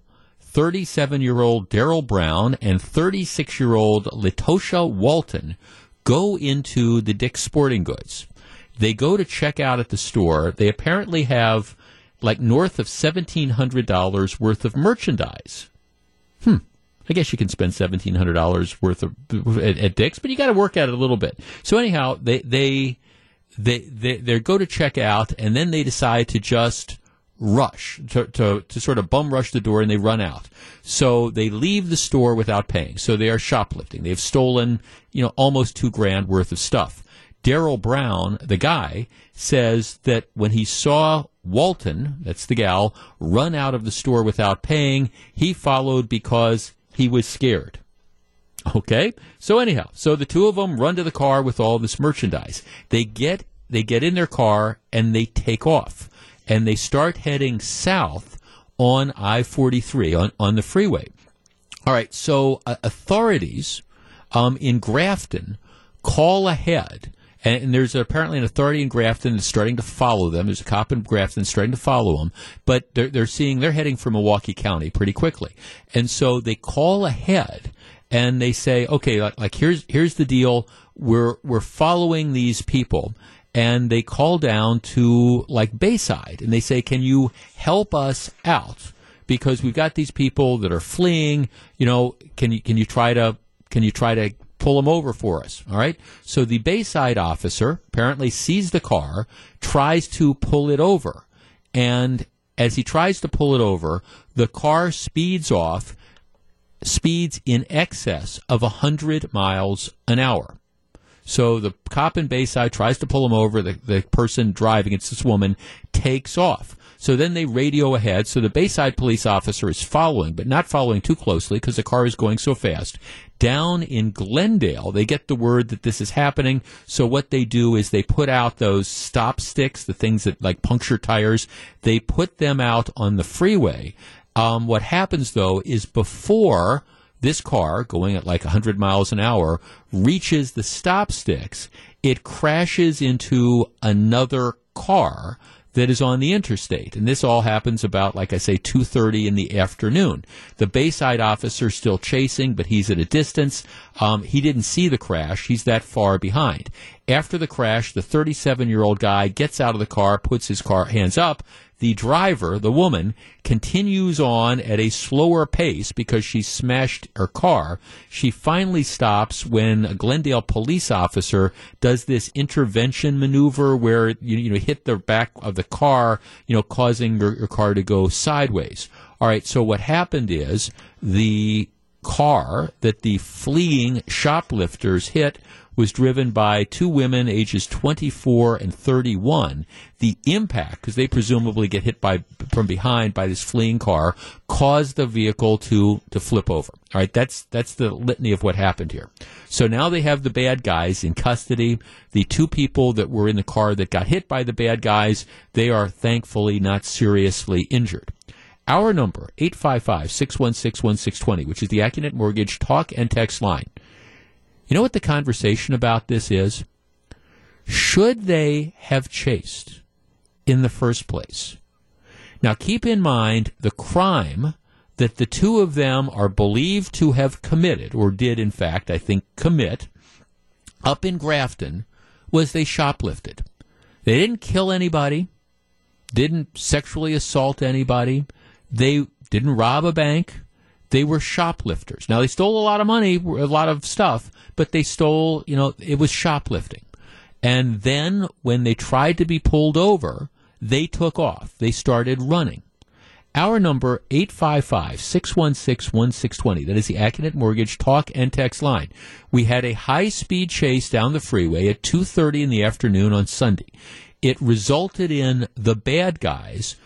37 year old Daryl Brown and 36 year old Latosha Walton go into the Dick's Sporting Goods. They go to check out at the store. They apparently have like north of $1,700 worth of merchandise. Hmm. I guess you can spend seventeen hundred dollars worth of at, at Dick's, but you got to work at it a little bit. So anyhow, they they they they they go to check out, and then they decide to just rush to, to to sort of bum rush the door, and they run out. So they leave the store without paying. So they are shoplifting. They've stolen you know almost two grand worth of stuff. Daryl Brown, the guy, says that when he saw Walton, that's the gal, run out of the store without paying, he followed because he was scared. Okay? So anyhow, so the two of them run to the car with all this merchandise. They get they get in their car and they take off. And they start heading south on I-43 on on the freeway. All right, so uh, authorities um, in Grafton call ahead and, and, there's apparently an authority in Grafton that's starting to follow them. There's a cop in Grafton starting to follow them, but they're, they're seeing they're heading for Milwaukee County pretty quickly, and so they call ahead and they say, okay, like, like here's here's the deal. We're we're following these people, and they call down to like Bayside, and they say, can you help us out? Because we've got these people that are fleeing. You know, can you can you try to can you try to pull them over for us. All right. So the Bayside officer apparently sees the car, tries to pull it over. And as he tries to pull it over, the car speeds off, speeds in excess of 100 miles an hour. So the cop in Bayside tries to pull him over. The, the person driving, it's this woman, takes off. So then they radio ahead. So the Bayside police officer is following, but not following too closely because the car is going so fast. Down in Glendale, they get the word that this is happening. So what they do is they put out those stop sticks, the things that like puncture tires. They put them out on the freeway. Um, what happens though is before this car going at like 100 miles an hour reaches the stop sticks, it crashes into another car that is on the interstate. And this all happens about, like I say, 2.30 in the afternoon. The Bayside officer still chasing, but he's at a distance. Um, he didn't see the crash. He's that far behind. After the crash, the 37-year-old guy gets out of the car, puts his car hands up, the driver, the woman, continues on at a slower pace because she smashed her car. She finally stops when a Glendale police officer does this intervention maneuver where you, you know hit the back of the car, you know, causing your, your car to go sideways. All right, so what happened is the car that the fleeing shoplifters hit was driven by two women ages 24 and 31. The impact, because they presumably get hit by from behind by this fleeing car, caused the vehicle to to flip over. All right, that's that's the litany of what happened here. So now they have the bad guys in custody. The two people that were in the car that got hit by the bad guys, they are thankfully not seriously injured. Our number, 855-616-1620, which is the Accunet Mortgage talk and text line. You know what the conversation about this is? Should they have chased in the first place? Now, keep in mind the crime that the two of them are believed to have committed, or did, in fact, I think, commit, up in Grafton, was they shoplifted. They didn't kill anybody, didn't sexually assault anybody, they didn't rob a bank, they were shoplifters. Now, they stole a lot of money, a lot of stuff, but they stole, you know, it was shoplifting. And then when they tried to be pulled over, they took off. They started running. Our number, 855-616-1620. That is the Accunet Mortgage talk and text line. We had a high-speed chase down the freeway at 2.30 in the afternoon on Sunday. It resulted in the bad guys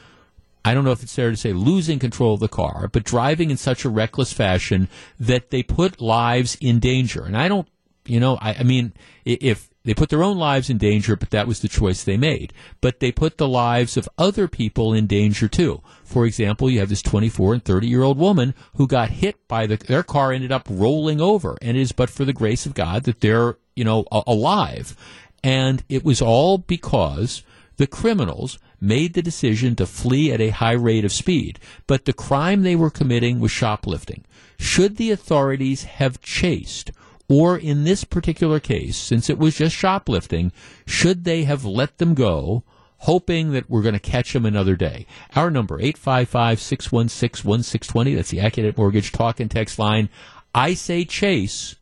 I don't know if it's fair to say losing control of the car, but driving in such a reckless fashion that they put lives in danger. And I don't, you know, I, I mean, if they put their own lives in danger, but that was the choice they made. But they put the lives of other people in danger too. For example, you have this 24 and 30 year old woman who got hit by the, their car ended up rolling over. And it is but for the grace of God that they're, you know, alive. And it was all because the criminals made the decision to flee at a high rate of speed, but the crime they were committing was shoplifting. Should the authorities have chased, or in this particular case, since it was just shoplifting, should they have let them go hoping that we're going to catch them another day. Our number, 855-616-1620. That's the Accunet Mortgage talk and text line. I say chase,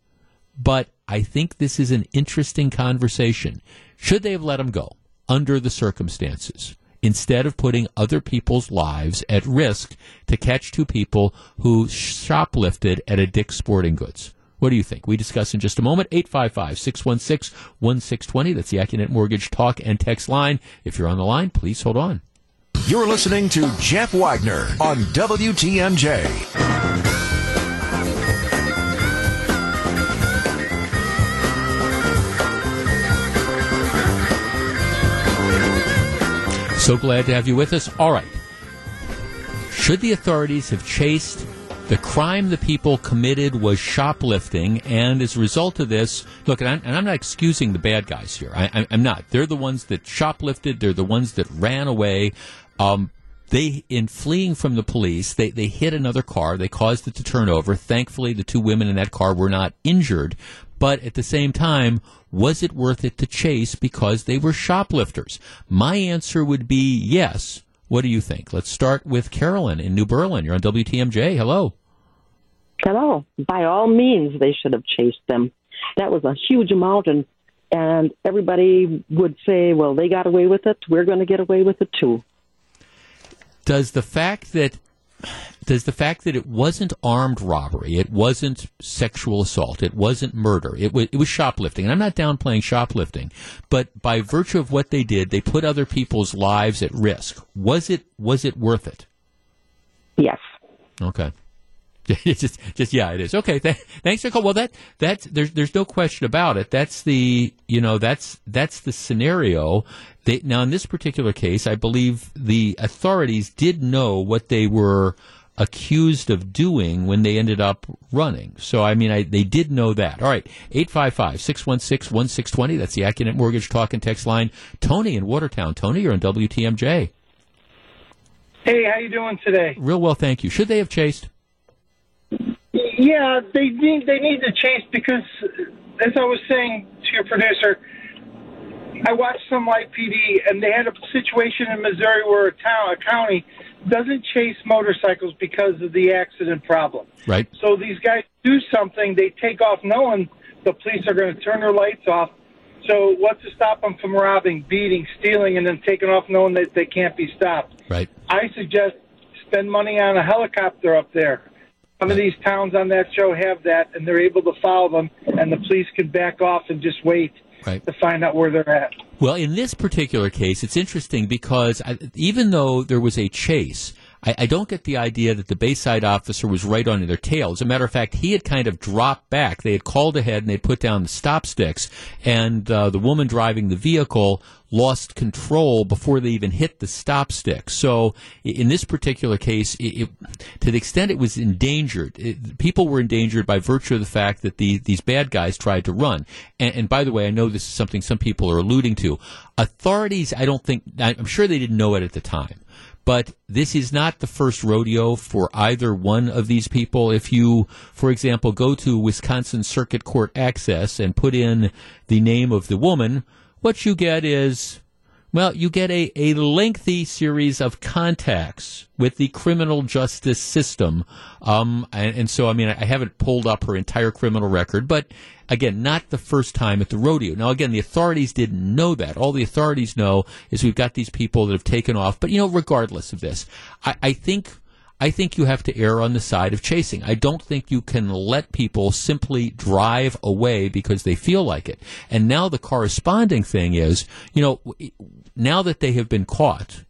but I think this is an interesting conversation. Should they have let him go under the circumstances? Instead of putting other people's lives at risk to catch two people who shoplifted at a Dick's Sporting Goods. What do you think? We discuss in just a moment. 855 616 1620. That's the Accunet Mortgage talk and text line. If you're on the line, please hold on. You're listening to Jeff Wagner on WTMJ. So glad to have you with us. All right. Should the authorities have chased the crime the people committed was shoplifting, and as a result of this, look, and I'm, and I'm not excusing the bad guys here. I, am not. They're the ones that shoplifted. They're the ones that ran away. Um, they, in fleeing from the police, they, they hit another car. They caused it to turn over. Thankfully, the two women in that car were not injured. But at the same time, was it worth it to chase because they were shoplifters? My answer would be yes. What do you think? Let's start with Carolyn in New Berlin. You're on WTMJ. Hello. Hello. By all means, they should have chased them. That was a huge amount, and and everybody would say, "Well, they got away with it. We're going to get away with it too." Does the fact that does the fact that it wasn't armed robbery, it wasn't sexual assault, it wasn't murder, it was, it was shoplifting. And I'm not downplaying shoplifting, but by virtue of what they did, they put other people's lives at risk. Was it was it worth it? Yes. Okay. just, just yeah, it is. Okay, th- thanks for call. Well, that that's there's there's no question about it. That's the you know that's that's the scenario. They, now, in this particular case, I believe the authorities did know what they were accused of doing when they ended up running. So, I mean, I, they did know that. All right, 855 616 1620. That's the Accunet Mortgage Talk and Text line. Tony in Watertown. Tony, you're on WTMJ. Hey, how you doing today? Real well, thank you. Should they have chased? Yeah, they need they need to chase because, as I was saying to your producer, I watched some Live PD, and they had a situation in Missouri where a town, a county, doesn't chase motorcycles because of the accident problem. Right. So these guys do something, they take off knowing the police are going to turn their lights off. So what's to stop them from robbing, beating, stealing, and then taking off knowing that they can't be stopped? Right. I suggest spend money on a helicopter up there. Some of these towns on that show have that, and they're able to follow them, and the police can back off and just wait right. to find out where they're at. Well, in this particular case, it's interesting because I, even though there was a chase, I, I, don't get the idea that the Bayside officer was right on their tail. As a matter of fact, he had kind of dropped back. They had called ahead and they put down the stop sticks, and uh, the woman driving the vehicle lost control before they even hit the stop stick. So in this particular case, it, it, to the extent it was endangered, it, people were endangered by virtue of the fact that the, these bad guys tried to run. And, and, by the way, I know this is something some people are alluding to. Authorities, I don't think, I'm sure they didn't know it at the time. But this is not the first rodeo for either one of these people. If you, for example, go to Wisconsin Circuit Court Access and put in the name of the woman, what you get is well, you get a, a lengthy series of contacts with the criminal justice system. Um, and, and, so, I mean, I haven't pulled up her entire criminal record, but again, not the first time at the rodeo. Now, again, the authorities didn't know that. All the authorities know is we've got these people that have taken off. But, you know, regardless of this, I, I think I think you have to err on the side of chasing. I don't think you can let people simply drive away because they feel like it. And now the corresponding thing is, you know, now that they have been caught,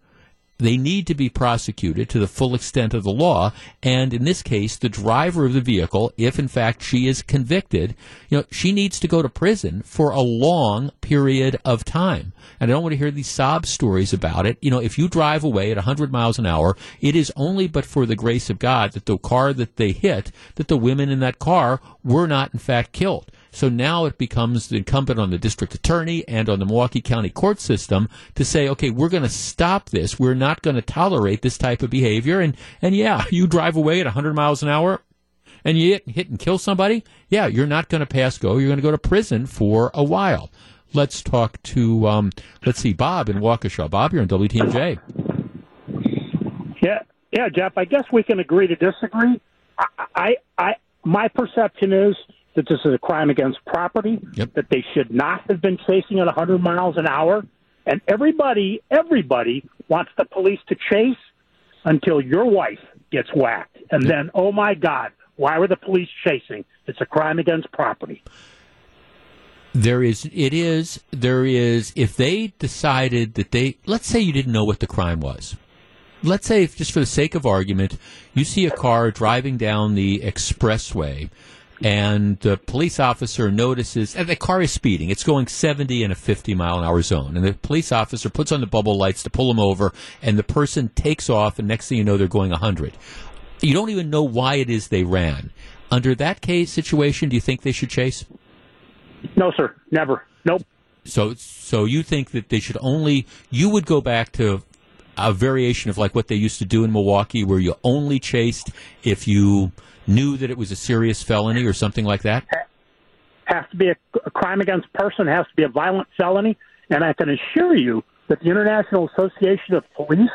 they need to be prosecuted to the full extent of the law. And in this case, the driver of the vehicle, if in fact she is convicted, you know, she needs to go to prison for a long period of time. And I don't want to hear these sob stories about it. You know, if you drive away at 100 miles an hour, it is only but for the grace of God that the car that they hit, that the women in that car were not in fact killed. So now it becomes incumbent on the district attorney and on the Milwaukee County court system to say, okay, we're going to stop this. We're not going to tolerate this type of behavior. And, and yeah, you drive away at 100 miles an hour and you hit, hit and kill somebody. Yeah, you're not going to pass go. You're going to go to prison for a while. Let's talk to um, let's see, Bob in Waukesha. Bob, you're on WTMJ. Yeah, yeah, Jeff. I guess we can agree to disagree. I, I, I my perception is that this is a crime against property. Yep. That they should not have been chasing at 100 miles an hour. And everybody, everybody wants the police to chase until your wife gets whacked, and then, oh my God, why were the police chasing? It's a crime against property. There is, it is, there is, if they decided that they, let's say you didn't know what the crime was. Let's say, if, just for the sake of argument, you see a car driving down the expressway and the police officer notices, and the car is speeding. It's going 70 in a 50 mile an hour zone. And the police officer puts on the bubble lights to pull him over, and the person takes off, and next thing you know, they're going 100. You don't even know why it is they ran. Under that case situation, do you think they should chase? No, sir. Never. Nope. So, so you think that they should only? You would go back to a variation of like what they used to do in Milwaukee, where you only chased if you knew that it was a serious felony or something like that. Has to be a, a crime against person. Has to be a violent felony. And I can assure you that the International Association of Police,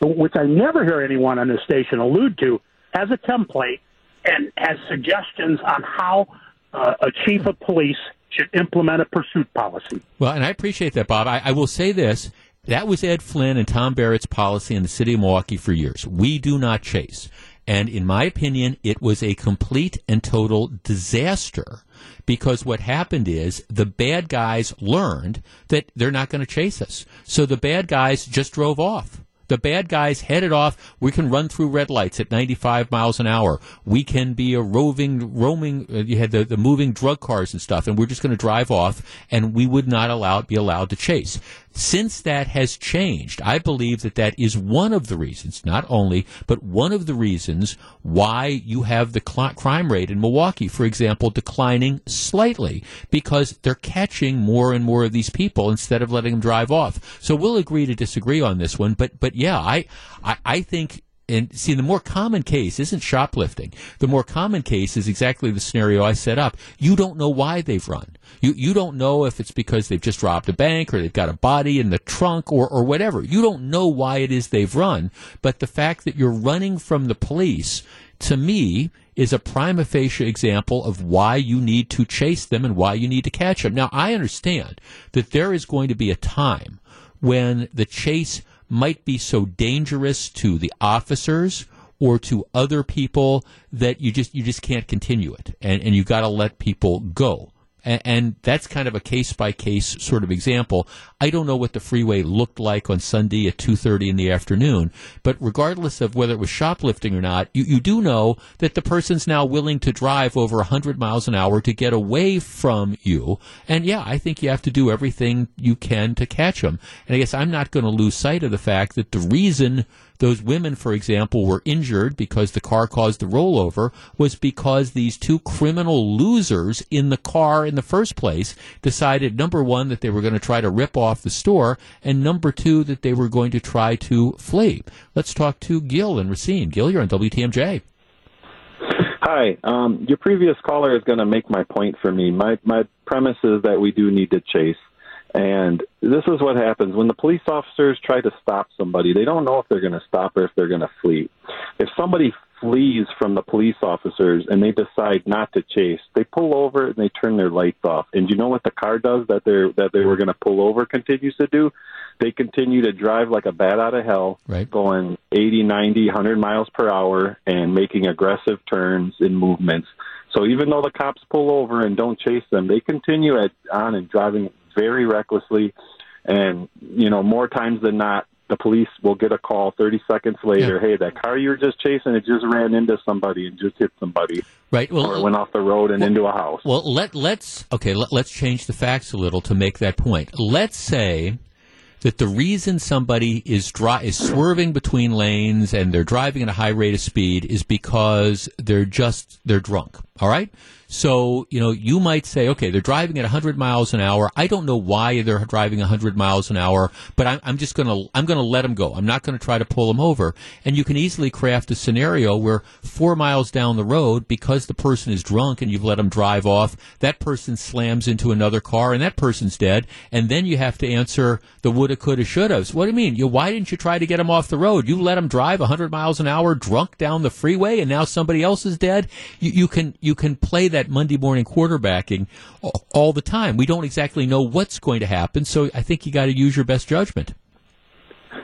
which I never hear anyone on this station allude to, has a template and has suggestions on how uh, a chief of police should implement a pursuit policy. Well, and I appreciate that, Bob. I, I will say this. That was Ed Flynn and Tom Barrett's policy in the city of Milwaukee for years. We do not chase. And in my opinion, it was a complete and total disaster because what happened is the bad guys learned that they're not going to chase us. So the bad guys just drove off. The bad guys headed off. We can run through red lights at 95 miles an hour. We can be a roving, roaming. Uh, you had the, the moving drug cars and stuff, and we're just going to drive off, and we would not allow be allowed to chase. Since that has changed, I believe that that is one of the reasons, not only, but one of the reasons why you have the cl- crime rate in Milwaukee, for example, declining slightly because they're catching more and more of these people instead of letting them drive off. So we'll agree to disagree on this one, but but yeah, I I, I think and see, the more common case isn't shoplifting. The more common case is exactly the scenario I set up. You don't know why they've run. You you don't know if it's because they've just robbed a bank or they've got a body in the trunk or, or whatever. You don't know why it is they've run. But the fact that you're running from the police, to me, is a prima facie example of why you need to chase them and why you need to catch them. Now, I understand that there is going to be a time when the chase might be so dangerous to the officers or to other people that you just you just can't continue it. And, and you got to let people go and, that's kind of a case by case sort of example. I don't know what the freeway looked like on Sunday at two thirty in the afternoon, but regardless of whether it was shoplifting or not, you, you do know that the person's now willing to drive over hundred miles an hour to get away from you. And yeah, I think you have to do everything you can to catch them. And I guess I'm not going to lose sight of the fact that the reason those women, for example, were injured because the car caused the rollover was because these two criminal losers in the car in the first place decided, number one, that they were going to try to rip off the store, and number two, that they were going to try to flee. Let's talk to Gil and Racine. Gil, you're on WTMJ. Hi. Um, your previous caller is going to make my point for me. My my premise is that we do need to chase. And this is what happens when the police officers try to stop somebody. They don't know if they're going to stop or if they're going to flee. If somebody flees from the police officers and they decide not to chase, they pull over and they turn their lights off. And you know what the car does that they that they were going to pull over continues to do? They continue to drive like a bat out of hell, right. going 80, 90, 100 miles per hour and making aggressive turns and movements. So even though the cops pull over and don't chase them, they continue at, on and driving very recklessly. And, you know, more times than not, the police will get a call 30 seconds later. Yeah. Hey, that car you were just chasing, it just ran into somebody and just hit somebody. Right. Well, or went off the road and well, into a house. Well, let let's okay. Let, let's change the facts a little to make that point. Let's say that the reason somebody is dri- is swerving between lanes and they're driving at a high rate of speed is because they're just they're drunk All right. So, you know, you might say, okay, they're driving at 100 miles an hour. I don't know why they're driving 100 miles an hour, but I'm, I'm just going to, I'm going to let them go. I'm not going to try to pull them over. And you can easily craft a scenario where four miles down the road, because the person is drunk and you've let them drive off, that person slams into another car and that person's dead. And then you have to answer the woulda, coulda, shouldas. What do you mean? You, why didn't you try to get them off the road? You let them drive 100 miles an hour drunk down the freeway and now somebody else is dead. You, you can, you can play that Monday morning quarterbacking all the time. We don't exactly know what's going to happen, so I think you got to use your best judgment.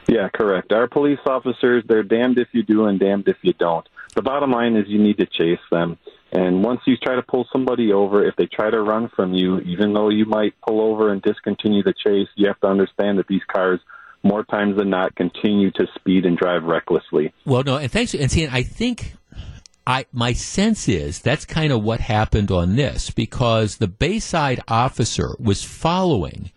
Yeah, correct. Our police officers, they're damned if you do and damned if you don't. The bottom line is you need to chase them. And once you try to pull somebody over, if they try to run from you, even though you might pull over and discontinue the chase, you have to understand that these cars more times than not continue to speed and drive recklessly. Well, no, and thanks. And see, I think I my sense is that's kind of what happened on this because the Bayside officer was following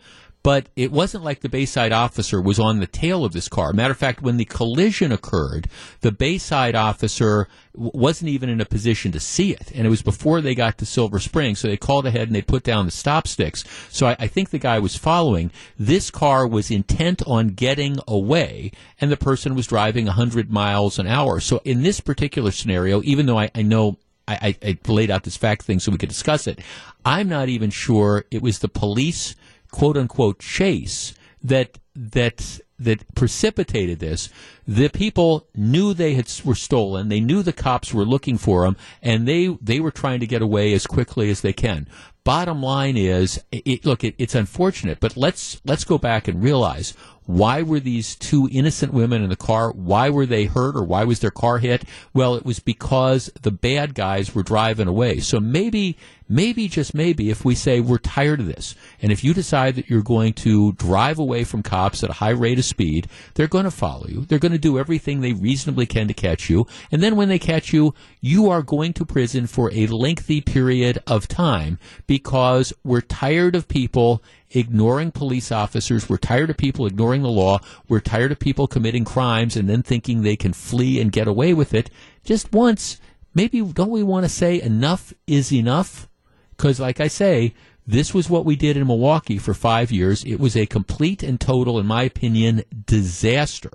but it wasn't like the Bayside officer was on the tail of this car. Matter of fact, when the collision occurred, the Bayside officer w- wasn't even in a position to see it, and it was before they got to Silver Spring. So they called ahead and they put down the stop sticks. So I, I think the guy was following. This car was intent on getting away, and the person was driving 100 miles an hour. So in this particular scenario, even though I, I know I, I, laid out this fact thing so we could discuss it. I'm not even sure it was the police quote unquote chase that that that precipitated this. The people knew they had were stolen. They knew the cops were looking for them, and they they were trying to get away as quickly as they can. Bottom line is, it, look, it, it's unfortunate, but let's let's go back and realize why were these two innocent women in the car? Why were they hurt or why was their car hit? Well, it was because the bad guys were driving away. So maybe, maybe, just maybe, if we say we're tired of this, and if you decide that you're going to drive away from cops at a high rate of speed, they're going to follow you. They're going to do everything they reasonably can to catch you. And then when they catch you, you are going to prison for a lengthy period of time because we're tired of people ignoring police officers. We're tired of people ignoring the law. We're tired of people committing crimes and then thinking they can flee and get away with it. Just once, maybe don't we want to say enough is enough? Because, like I say, this was what we did in Milwaukee for five years. It was a complete and total, in my opinion, disaster.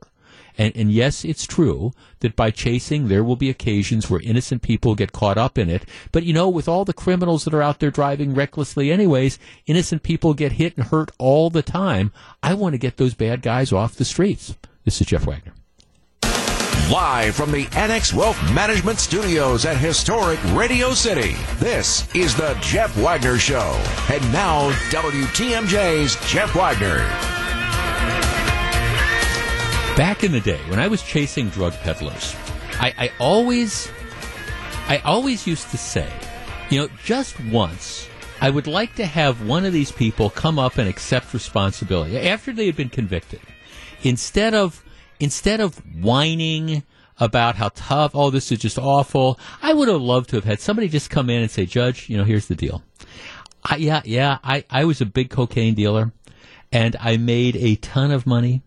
And, and yes, it's true that by chasing, there will be occasions where innocent people get caught up in it. But you know, with all the criminals that are out there driving recklessly anyways, innocent people get hit and hurt all the time. I want to get those bad guys off the streets. This is Jeff Wagner. Live from the Annex Wealth Management Studios at historic Radio City, this is the Jeff Wagner Show. And now, WTMJ's Jeff Wagner. Back in the day, when I was chasing drug peddlers, I, I always, I always used to say, you know, just once, I would like to have one of these people come up and accept responsibility after they had been convicted, instead of instead of whining about how tough, oh, this is just awful. I would have loved to have had somebody just come in and say, Judge, you know, here's the deal. I, yeah, yeah, I, I was a big cocaine dealer and I made a ton of money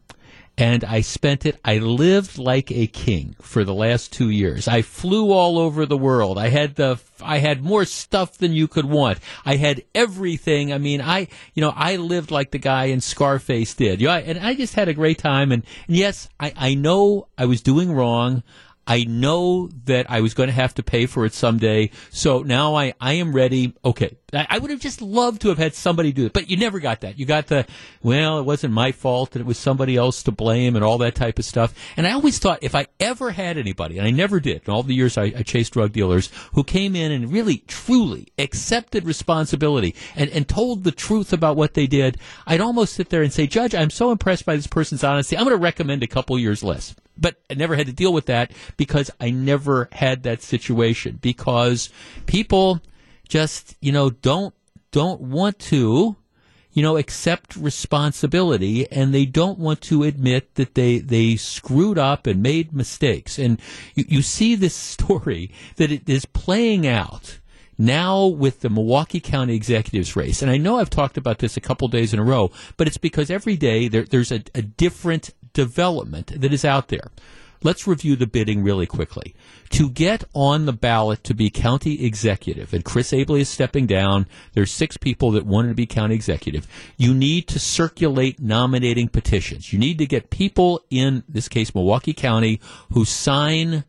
and I spent it. I lived like a king for the last two years. I flew all over the world. I had the, I had more stuff than you could want. I had everything. I mean, I, you know, I lived like the guy in Scarface did. You know, and I just had a great time. And, and yes, I, I know I was doing wrong. I know that I was going to have to pay for it someday. So now I, I am ready. Okay. I, I would have just loved to have had somebody do it, but you never got that. You got the, well, it wasn't my fault and it was somebody else to blame and all that type of stuff. And I always thought if I ever had anybody, and I never did in all the years I, I chased drug dealers, who came in and really, truly accepted responsibility and, and told the truth about what they did, I'd almost sit there and say, Judge, I'm so impressed by this person's honesty. I'm going to recommend a couple years less but I never had to deal with that because I never had that situation because people just, you know, don't, don't want to, you know, accept responsibility and they don't want to admit that they, they screwed up and made mistakes. And you, you see this story that it is playing out now with the Milwaukee County Executives race, and I know I've talked about this a couple days in a row, but it's because every day there, there's a, a different development that is out there. let's review the bidding really quickly. To get on the ballot to be county executive, and Chris Abele is stepping down, there's six people that wanted to be county executive. You need to circulate nominating petitions. You need to get people in this case, Milwaukee County, who sign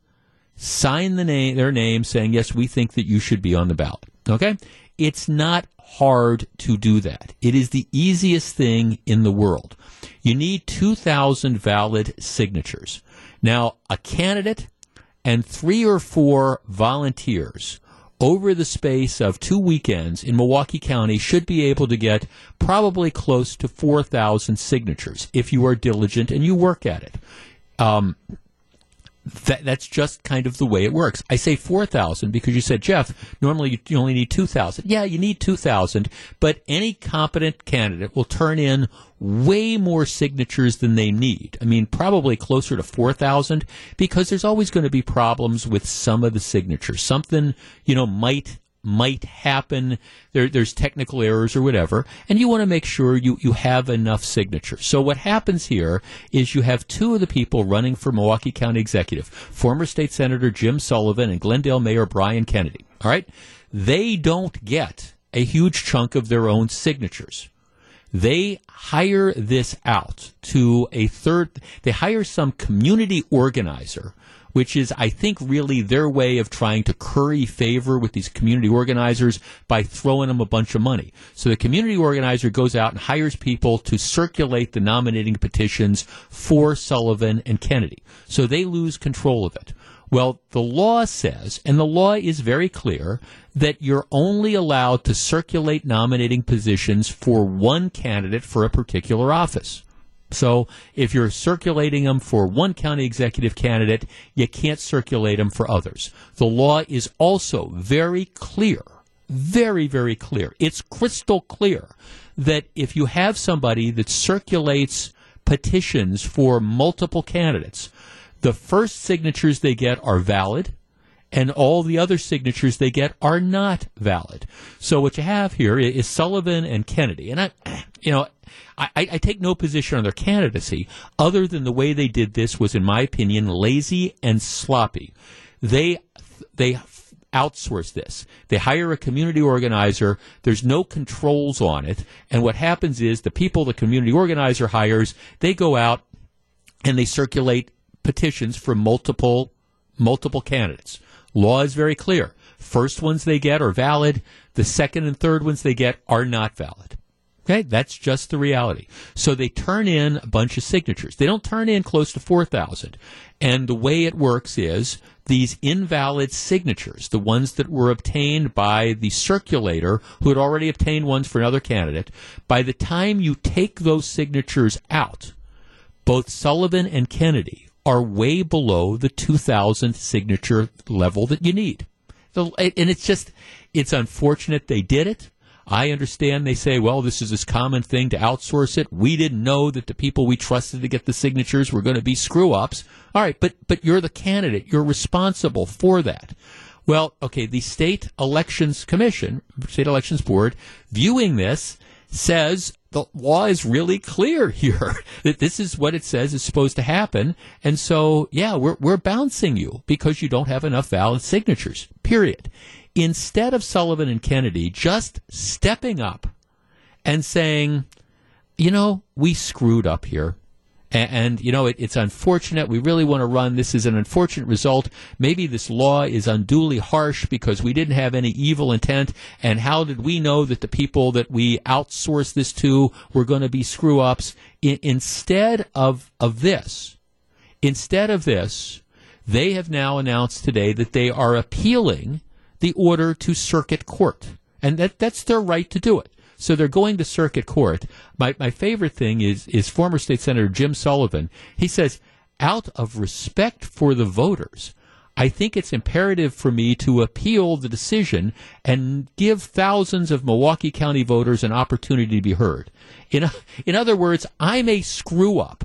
sign the name their name saying yes, we think that you should be on the ballot. Okay, it's not hard to do that. It is the easiest thing in the world. You need 2,000 valid signatures. Now, a candidate and three or four volunteers over the space of two weekends in Milwaukee County should be able to get probably close to 4,000 signatures if you are diligent and you work at it. Um, that, that's just kind of the way it works. I say 4,000 because you said, Jeff, normally you, you only need 2,000. Yeah, you need 2,000, but any competent candidate will turn in way more signatures than they need. I mean, probably closer to 4,000 because there's always going to be problems with some of the signatures. Something, you know, might might happen. There, there's technical errors or whatever, and you want to make sure you, you have enough signatures. So what happens here is you have two of the people running for Milwaukee County Executive, former State Senator Jim Sullivan and Glendale Mayor Bryan Kennedy. All right, they don't get a huge chunk of their own signatures. They hire this out to a third. They hire some community organizer which is, I think, really their way of trying to curry favor with these community organizers by throwing them a bunch of money. So the community organizer goes out and hires people to circulate the nominating petitions for Sullivan and Kennedy. So they lose control of it. Well, the law says, and the law is very clear, that you're only allowed to circulate nominating positions for one candidate for a particular office. So if you're circulating them for one county executive candidate, you can't circulate them for others. The law is also very clear, very, very clear. It's crystal clear that if you have somebody that circulates petitions for multiple candidates, the first signatures they get are valid and all the other signatures they get are not valid. So what you have here is Sullivan and Kennedy. And I, you know, I, I, take no position on their candidacy other than the way they did this was, in my opinion, lazy and sloppy. They they outsource this. They hire a community organizer. There's no controls on it, and what happens is the people the community organizer hires they go out and they circulate petitions for multiple multiple candidates. Law is very clear. First ones they get are valid. The second and third ones they get are not valid. Okay, that's just the reality. So they turn in a bunch of signatures. They don't turn in close to 4,000. And the way it works is these invalid signatures, the ones that were obtained by the circulator who had already obtained ones for another candidate, by the time you take those signatures out, both Sullivan and Kennedy are way below the 2,000 signature level that you need. and it's just, it's unfortunate they did it. I understand they say, well, this is this common thing to outsource it. We didn't know that the people we trusted to get the signatures were going to be screw ups. All right, but but you're the candidate. You're responsible for that. Well, okay, the state elections commission, state elections board, viewing this says the law is really clear here that this is what it says is supposed to happen. And so, yeah, we're, we're bouncing you because you don't have enough valid signatures, period instead of Sullivan and Kennedy just stepping up and saying, you know, we screwed up here. And, and you know, it, it's unfortunate. We really want to run. This is an unfortunate result. Maybe this law is unduly harsh because we didn't have any evil intent. And how did we know that the people that we outsourced this to were going to be screw ups? instead of, of this, instead of this, they have now announced today that they are appealing the order to circuit court. And that, that's their right to do it. So they're going to circuit court. My, my favorite thing is, is former state senator Jim Sullivan. He says, out of respect for the voters, I think it's imperative for me to appeal the decision and give thousands of Milwaukee County voters an opportunity to be heard. In, in other words, I may screw up.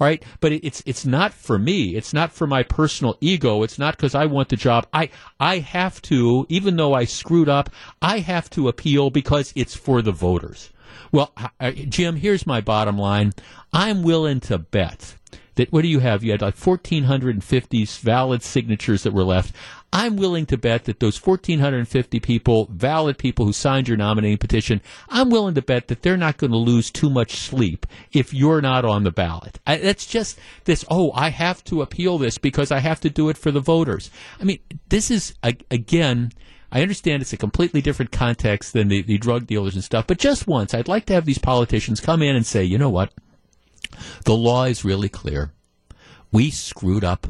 All right, but it's it's not for me. It's not for my personal ego. It's not because I want the job. I I have to, even though I screwed up, I have to appeal because it's for the voters. Well, uh, Jim, here's my bottom line. I'm willing to bet that what do you have? You had like 1,450 valid signatures that were left. I'm willing to bet that those 1,450 people, valid people who signed your nominating petition, I'm willing to bet that they're not going to lose too much sleep if you're not on the ballot. I, that's just this, oh, I have to appeal this because I have to do it for the voters. I mean, this is, again, I understand it's a completely different context than the, the drug dealers and stuff, but just once, I'd like to have these politicians come in and say, you know what? The law is really clear. We screwed up.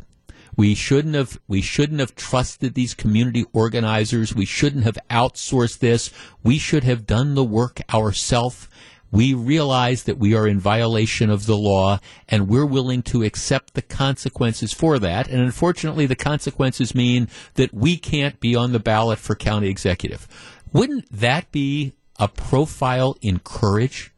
We shouldn't have we shouldn't have trusted these community organizers. We shouldn't have outsourced this. We should have done the work ourselves. We realize that we are in violation of the law and we're willing to accept the consequences for that. And unfortunately, the consequences mean that we can't be on the ballot for county executive. Wouldn't that be a profile in courage?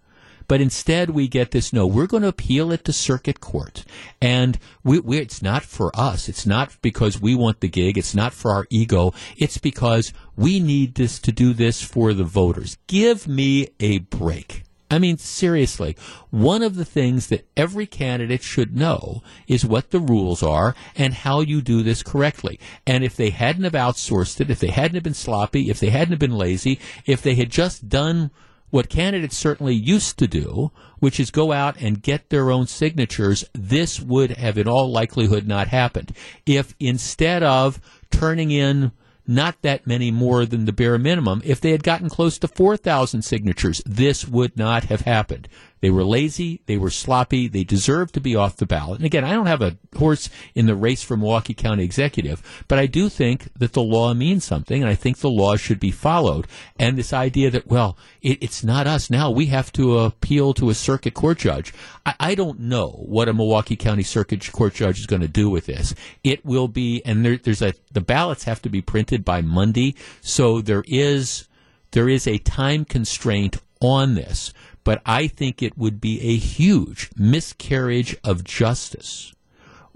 But instead, we get this no, we're going to appeal it to circuit court. And we, we, it's not for us. It's not because we want the gig. It's not for our ego. It's because we need this to do this for the voters. Give me a break. I mean, seriously, one of the things that every candidate should know is what the rules are and how you do this correctly. And if they hadn't have outsourced it, if they hadn't have been sloppy, if they hadn't have been lazy, if they had just done what candidates certainly used to do, which is go out and get their own signatures, this would have in all likelihood not happened. If instead of turning in not that many more than the bare minimum, if they had gotten close to 4,000 signatures, this would not have happened. They were lazy. They were sloppy. They deserve to be off the ballot. And again, I don't have a horse in the race for Milwaukee County Executive, but I do think that the law means something, and I think the law should be followed. And this idea that, well, it, it's not us now. We have to appeal to a circuit court judge. I, I don't know what a Milwaukee County Circuit Court judge is going to do with this. It will be, and there, there's a, the ballots have to be printed by Monday, so there is, there is a time constraint on this but I think it would be a huge miscarriage of justice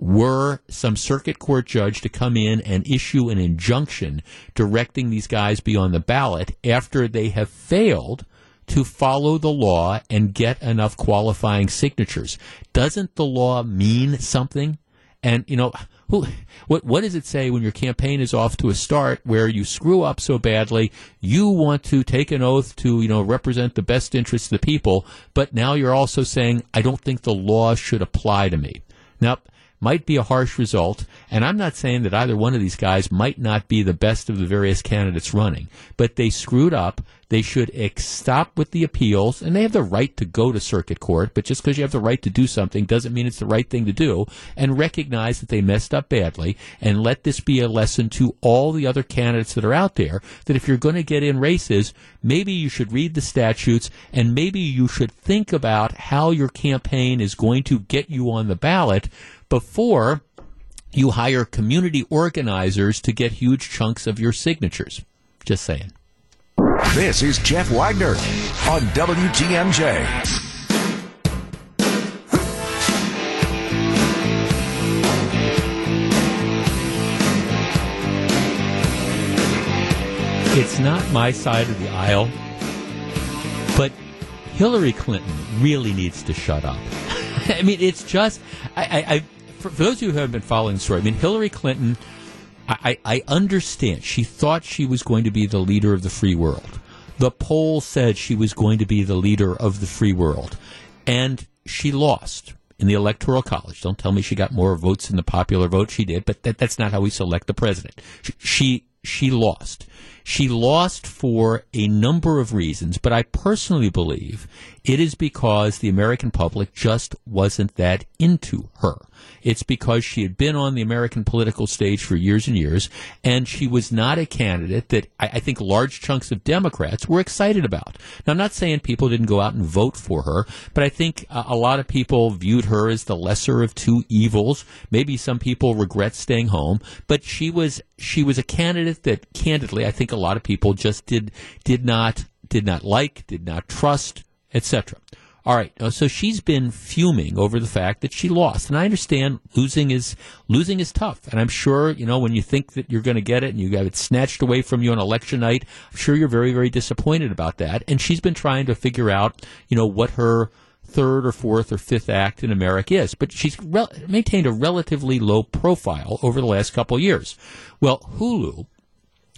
were some circuit court judge to come in and issue an injunction directing these guys be on the ballot after they have failed to follow the law and get enough qualifying signatures. Doesn't the law mean something? And, you know, who, what, what does it say when your campaign is off to a start where you screw up so badly, you want to take an oath to, you know, represent the best interests of the people, but now you're also saying, I don't think the law should apply to me. Now, might be a harsh result. And I'm not saying that either one of these guys might not be the best of the various candidates running, but they screwed up. They should ex- stop with the appeals, and they have the right to go to circuit court. But just because you have the right to do something doesn't mean it's the right thing to do. And recognize that they messed up badly, and let this be a lesson to all the other candidates that are out there. That if you're going to get in races, maybe you should read the statutes, and maybe you should think about how your campaign is going to get you on the ballot before you hire community organizers to get huge chunks of your signatures. Just saying. This is Jeff Wagner on WTMJ. It's not my side of the aisle, but Hillary Clinton really needs to shut up. I mean, it's just I, I, for, for those of you who haven't been following the story, I mean, Hillary Clinton, I, I understand. She thought she was going to be the leader of the free world. The poll said she was going to be the leader of the free world. And she lost in the electoral college. Don't tell me she got more votes in the popular vote. She did, but that, that's not how we select the president. She, she, she lost. She lost for a number of reasons, but I personally believe it is because the American public just wasn't that into her. It's because she had been on the American political stage for years and years, and she was not a candidate that I, I think large chunks of Democrats were excited about. Now, I'm not saying people didn't go out and vote for her, but I think a, a lot of people viewed her as the lesser of two evils. Maybe some people regret staying home, but she was she was a candidate that, candidly, I think a lot of people just did did not did not like, did not trust, etc. All right, so she's been fuming over the fact that she lost, and I understand losing is losing is tough, and I'm sure you know when you think that you're going to get it and you have it snatched away from you on election night. I'm sure you're very very disappointed about that, and she's been trying to figure out you know what her third or fourth or fifth act in America is, but she's rel- maintained a relatively low profile over the last couple of years. Well, Hulu,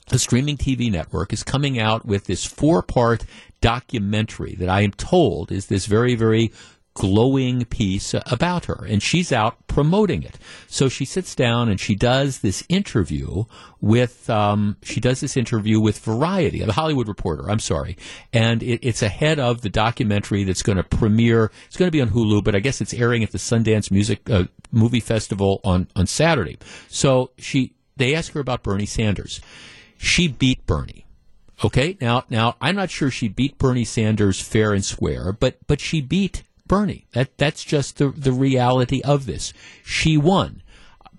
the streaming TV network, is coming out with this four part documentary that I am told is this very, very glowing piece about her and she's out promoting it. So she sits down and she does this interview with um, she does this interview with variety the hollywood reporter i'm sorry. And it, it's ahead of the documentary that's going to premiere it's going to be on hulu but i guess it's airing at the sundance music uh, movie festival on on saturday. So she they ask her about bernie sanders she beat bernie Okay, now now I'm not sure she beat Bernie Sanders fair and square, but but she beat Bernie. That that's just the the reality of this. She won.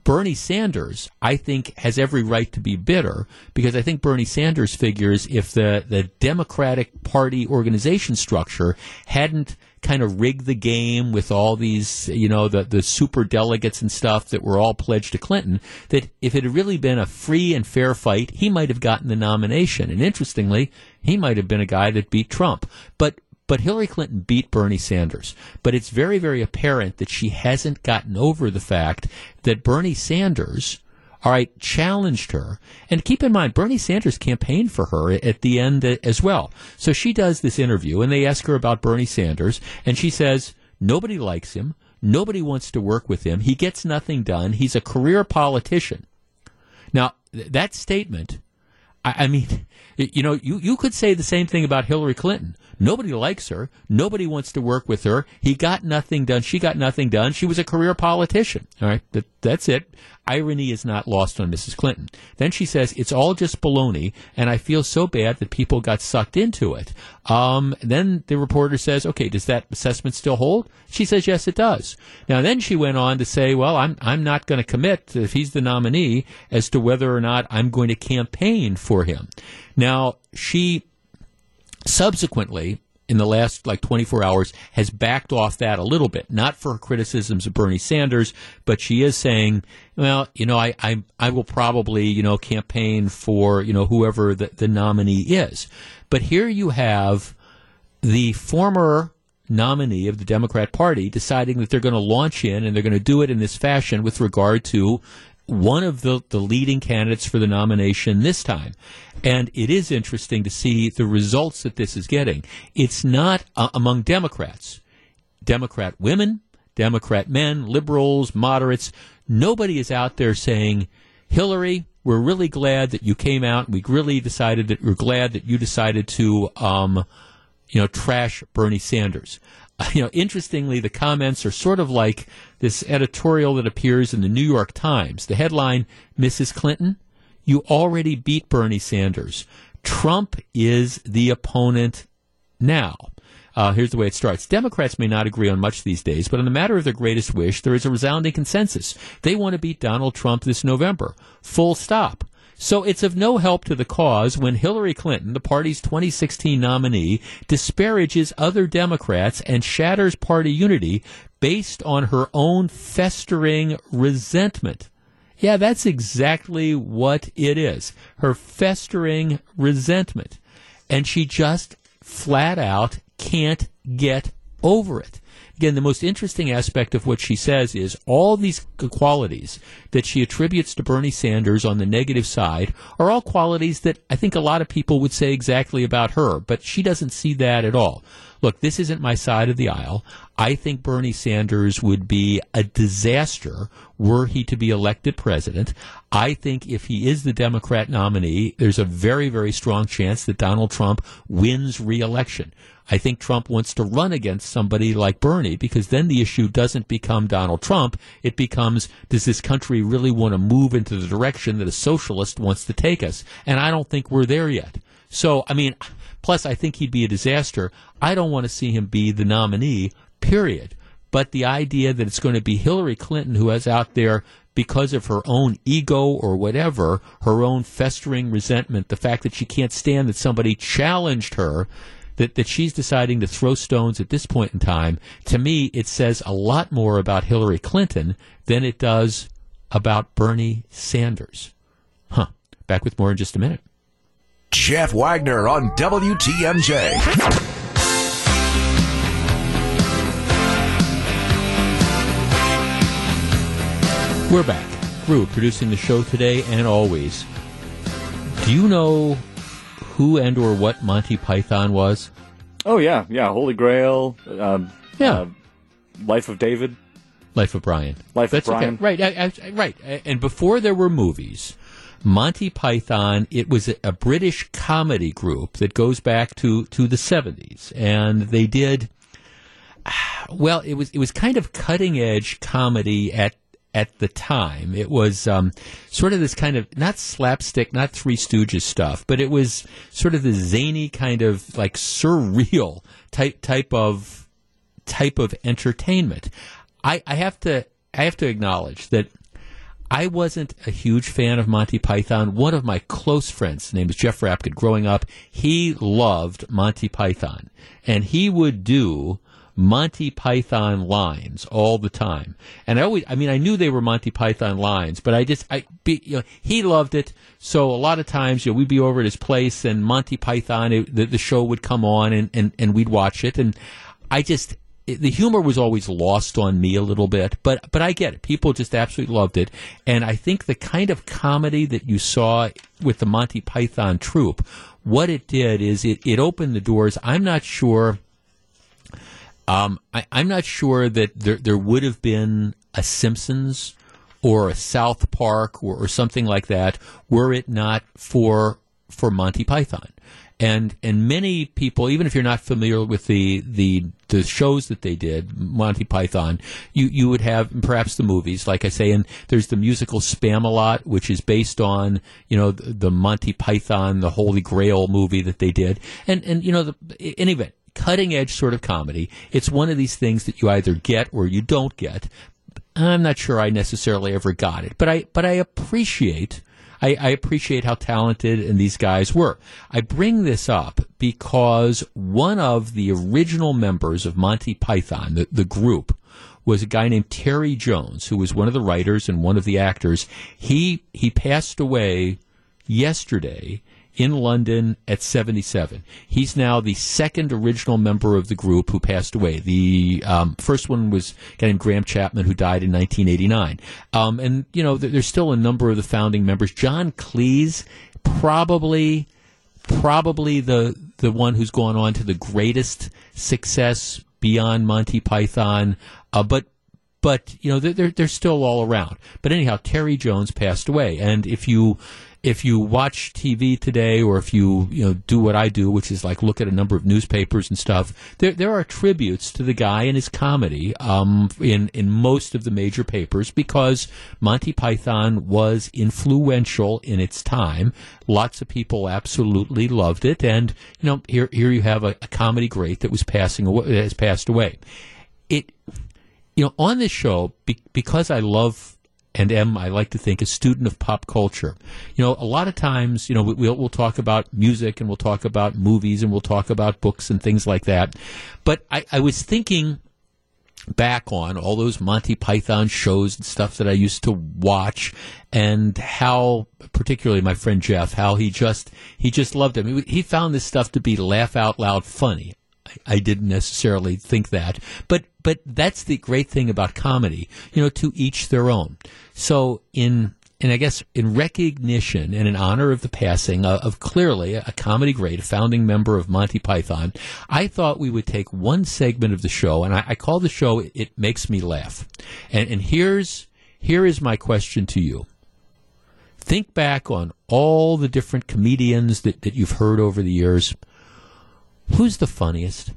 Bernie Sanders, I think, has every right to be bitter because I think Bernie Sanders figures if the, the Democratic Party organization structure hadn't kind of rigged the game with all these, you know, the, the super delegates and stuff that were all pledged to Clinton, that if it had really been a free and fair fight, he might have gotten the nomination. And interestingly, he might have been a guy that beat Trump. But but Hillary Clinton beat Bernie Sanders. But it's very, very apparent that she hasn't gotten over the fact that Bernie Sanders, all right, challenged her. And keep in mind, Bernie Sanders campaigned for her at the end as well. So she does this interview, and they ask her about Bernie Sanders, and she says, nobody likes him. Nobody wants to work with him. He gets nothing done. He's a career politician. Now, th- that statement, I, I mean, you know, you, you could say the same thing about Hillary Clinton. Nobody likes her. Nobody wants to work with her. He got nothing done. She got nothing done. She was a career politician. All right. That, that's it. Irony is not lost on Mrs. Clinton. Then she says, it's all just baloney, and I feel so bad that people got sucked into it. Um, then the reporter says, okay, does that assessment still hold? She says, yes, it does. Now, then she went on to say, well, I'm, I'm not going to commit, if he's the nominee, as to whether or not I'm going to campaign for him. Now, she subsequently in the last like 24 hours has backed off that a little bit. Not for her criticisms of Bernie Sanders but she is saying well you know I I, I will probably you know campaign for you know whoever the, the nominee is. But here you have the former nominee of the Democrat Party deciding that they're going to launch in and they're going to do it in this fashion with regard to one of the, the leading candidates for the nomination this time. And it is interesting to see the results that this is getting. It's not uh, among Democrats. Democrat women, Democrat men, liberals, moderates, nobody is out there saying, Hillary, we're really glad that you came out. We really decided that we're glad that you decided to, um, you know, trash Bernie Sanders. you know, interestingly, the comments are sort of like this editorial that appears in the New York Times. The headline, Mrs. Clinton, you already beat Bernie Sanders. Trump is the opponent now. Uh, here's the way it starts. Democrats may not agree on much these days, but on the matter of their greatest wish, there is a resounding consensus. They want to beat Donald Trump this November. Full stop. So it's of no help to the cause when Hillary Clinton, the party's 2016 nominee, disparages other Democrats and shatters party unity based on her own festering resentment. Yeah, that's exactly what it is. Her festering resentment. And she just flat out can't get over it. Again, the most interesting aspect of what she says is all these qualities that she attributes to Bernie Sanders on the negative side are all qualities that I think a lot of people would say exactly about her, but she doesn't see that at all. Look, this isn't my side of the aisle. I think Bernie Sanders would be a disaster were he to be elected president. I think if he is the Democrat nominee, there's a very, very strong chance that Donald Trump wins reelection. I think Trump wants to run against somebody like Bernie because then the issue doesn't become Donald Trump. It becomes, does this country really want to move into the direction that a socialist wants to take us? And I don't think we're there yet. So, I mean, plus I think he'd be a disaster. I don't want to see him be the nominee, period. But the idea that it's going to be Hillary Clinton who is out there because of her own ego or whatever, her own festering resentment, the fact that she can't stand that somebody challenged her, that, that she's deciding to throw stones at this point in time, to me, it says a lot more about Hillary Clinton than it does about Bernie Sanders. Huh. Back with more in just a minute. Jeff Wagner on WTMJ. We're back. Gru producing the show today and always. Do you know who and or what Monty Python was? Oh yeah, yeah. Holy Grail. Um, Yeah. uh, Life of David. Life of Brian. Life That's of Brian. okay. Right, I, I, right. And before there were movies, Monty Python, it was a, British comedy group that goes back to, to the 70s. And they did, well, it was, it was kind of cutting edge comedy at, at the time. It was um, sort of this kind of, not slapstick, not Three Stooges stuff, but it was sort of the zany kind of like surreal type, type of, type of entertainment. I, I have to I have to acknowledge that I wasn't a huge fan of Monty Python. One of my close friends, his name is Jeff Rapkin, growing up, he loved Monty Python. And he would do Monty Python lines all the time. And I always, I mean, I knew they were Monty Python lines, but I just, I, be, you know, he loved it. So a lot of times, you know, we'd be over at his place and Monty Python, it, the, the show would come on and, and, and we'd watch it. And I just, it- the humor was always lost on me a little bit, but but I get it. People just absolutely loved it, and I think the kind of comedy that you saw with the Monty Python troupe, what it did is it, it opened the doors. I'm not sure. Um, I, I'm not sure that there there would have been a Simpsons or a South Park or, or something like that were it not for for Monty Python. And and many people, even if you're not familiar with the the, the shows that they did, Monty Python, you, you would have perhaps the movies, like I say, and there's the musical Spamalot, which is based on you know the, the Monty Python, the Holy Grail movie that they did, and and you know the, in any event, cutting edge sort of comedy. It's one of these things that you either get or you don't get. I'm not sure I necessarily ever got it, but I but I appreciate I, I appreciate how talented and these guys were. I bring this up because one of the original members of Monty Python, the, the group, was a guy named Terry Jones, who was one of the writers and one of the actors. He he passed away yesterday in London at 77. He's now the second original member of the group who passed away. The um, first one was a guy named Graham Chapman who died in 1989. Um, and, you know, th- there's still a number of the founding members. John Cleese, probably probably the the one who's gone on to the greatest success beyond Monty Python. Uh, but but you know they're they're still all around. But anyhow, Terry Jones passed away, and if you if you watch TV today, or if you you know do what I do, which is like look at a number of newspapers and stuff, there there are tributes to the guy and his comedy um, in in most of the major papers because Monty Python was influential in its time. Lots of people absolutely loved it, and you know here here you have a, a comedy great that was passing away has passed away. It you know, on this show, be- because I love and am, I like to think, a student of pop culture. You know, a lot of times, you know, we- we'll, we'll talk about music and we'll talk about movies and we'll talk about books and things like that. But I, I was thinking back on all those Monty Python shows and stuff that I used to watch and how particularly my friend Jeff how he just he just loved it. He found this stuff to be laugh out loud funny. I, didn't necessarily think that, but but that's the great thing about comedy. You know, to each their own. So in and I guess in recognition and in honor of the passing of, of clearly a comedy great, a founding member of Monty Python, I thought we would take one segment of the show, and I, I call the show "It Makes Me Laugh." And, and here's here is my question to you: Think back on all the different comedians that, that you've heard over the years. Who's the funniest?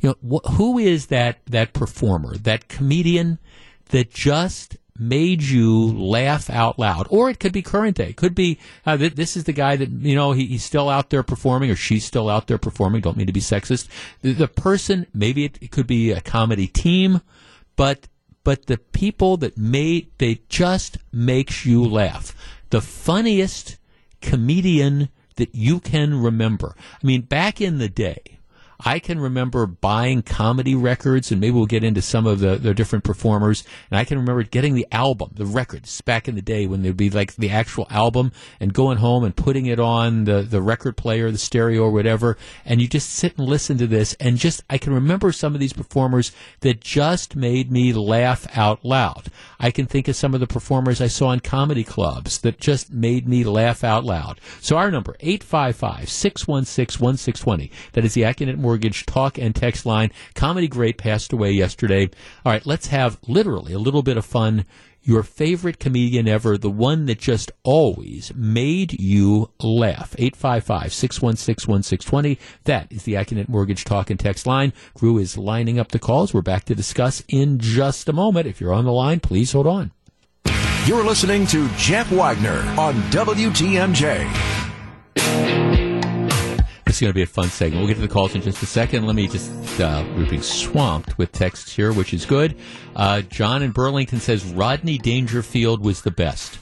You know, wh- who is that that performer, that comedian that just made you laugh out loud? Or it could be current day. It could be uh, th- this is the guy that you know he, he's still out there performing, or she's still out there performing. Don't mean to be sexist. The, the person, maybe it, it could be a comedy team, but but the people that made they just makes you laugh. The funniest comedian that you can remember. I mean, back in the day, I can remember buying comedy records, and maybe we'll get into some of the, the different performers. And I can remember getting the album, the records, back in the day when there'd be like the actual album, and going home and putting it on the, the record player, the stereo, or whatever. And you just sit and listen to this, and just, I can remember some of these performers that just made me laugh out loud. I can think of some of the performers I saw in comedy clubs that just made me laugh out loud. So our number, 855 616 1620. That is the Accunet Mortgage talk and text line. Comedy great passed away yesterday. All right, let's have literally a little bit of fun. Your favorite comedian ever, the one that just always made you laugh. 855 616 1620. That is the Accunet Mortgage talk and text line. Crew is lining up the calls. We're back to discuss in just a moment. If you're on the line, please hold on. You're listening to Jeff Wagner on WTMJ. This is going to be a fun segment. We'll get to the calls in just a second. Let me just, uh, we're being swamped with texts here, which is good. Uh, John in Burlington says Rodney Dangerfield was the best.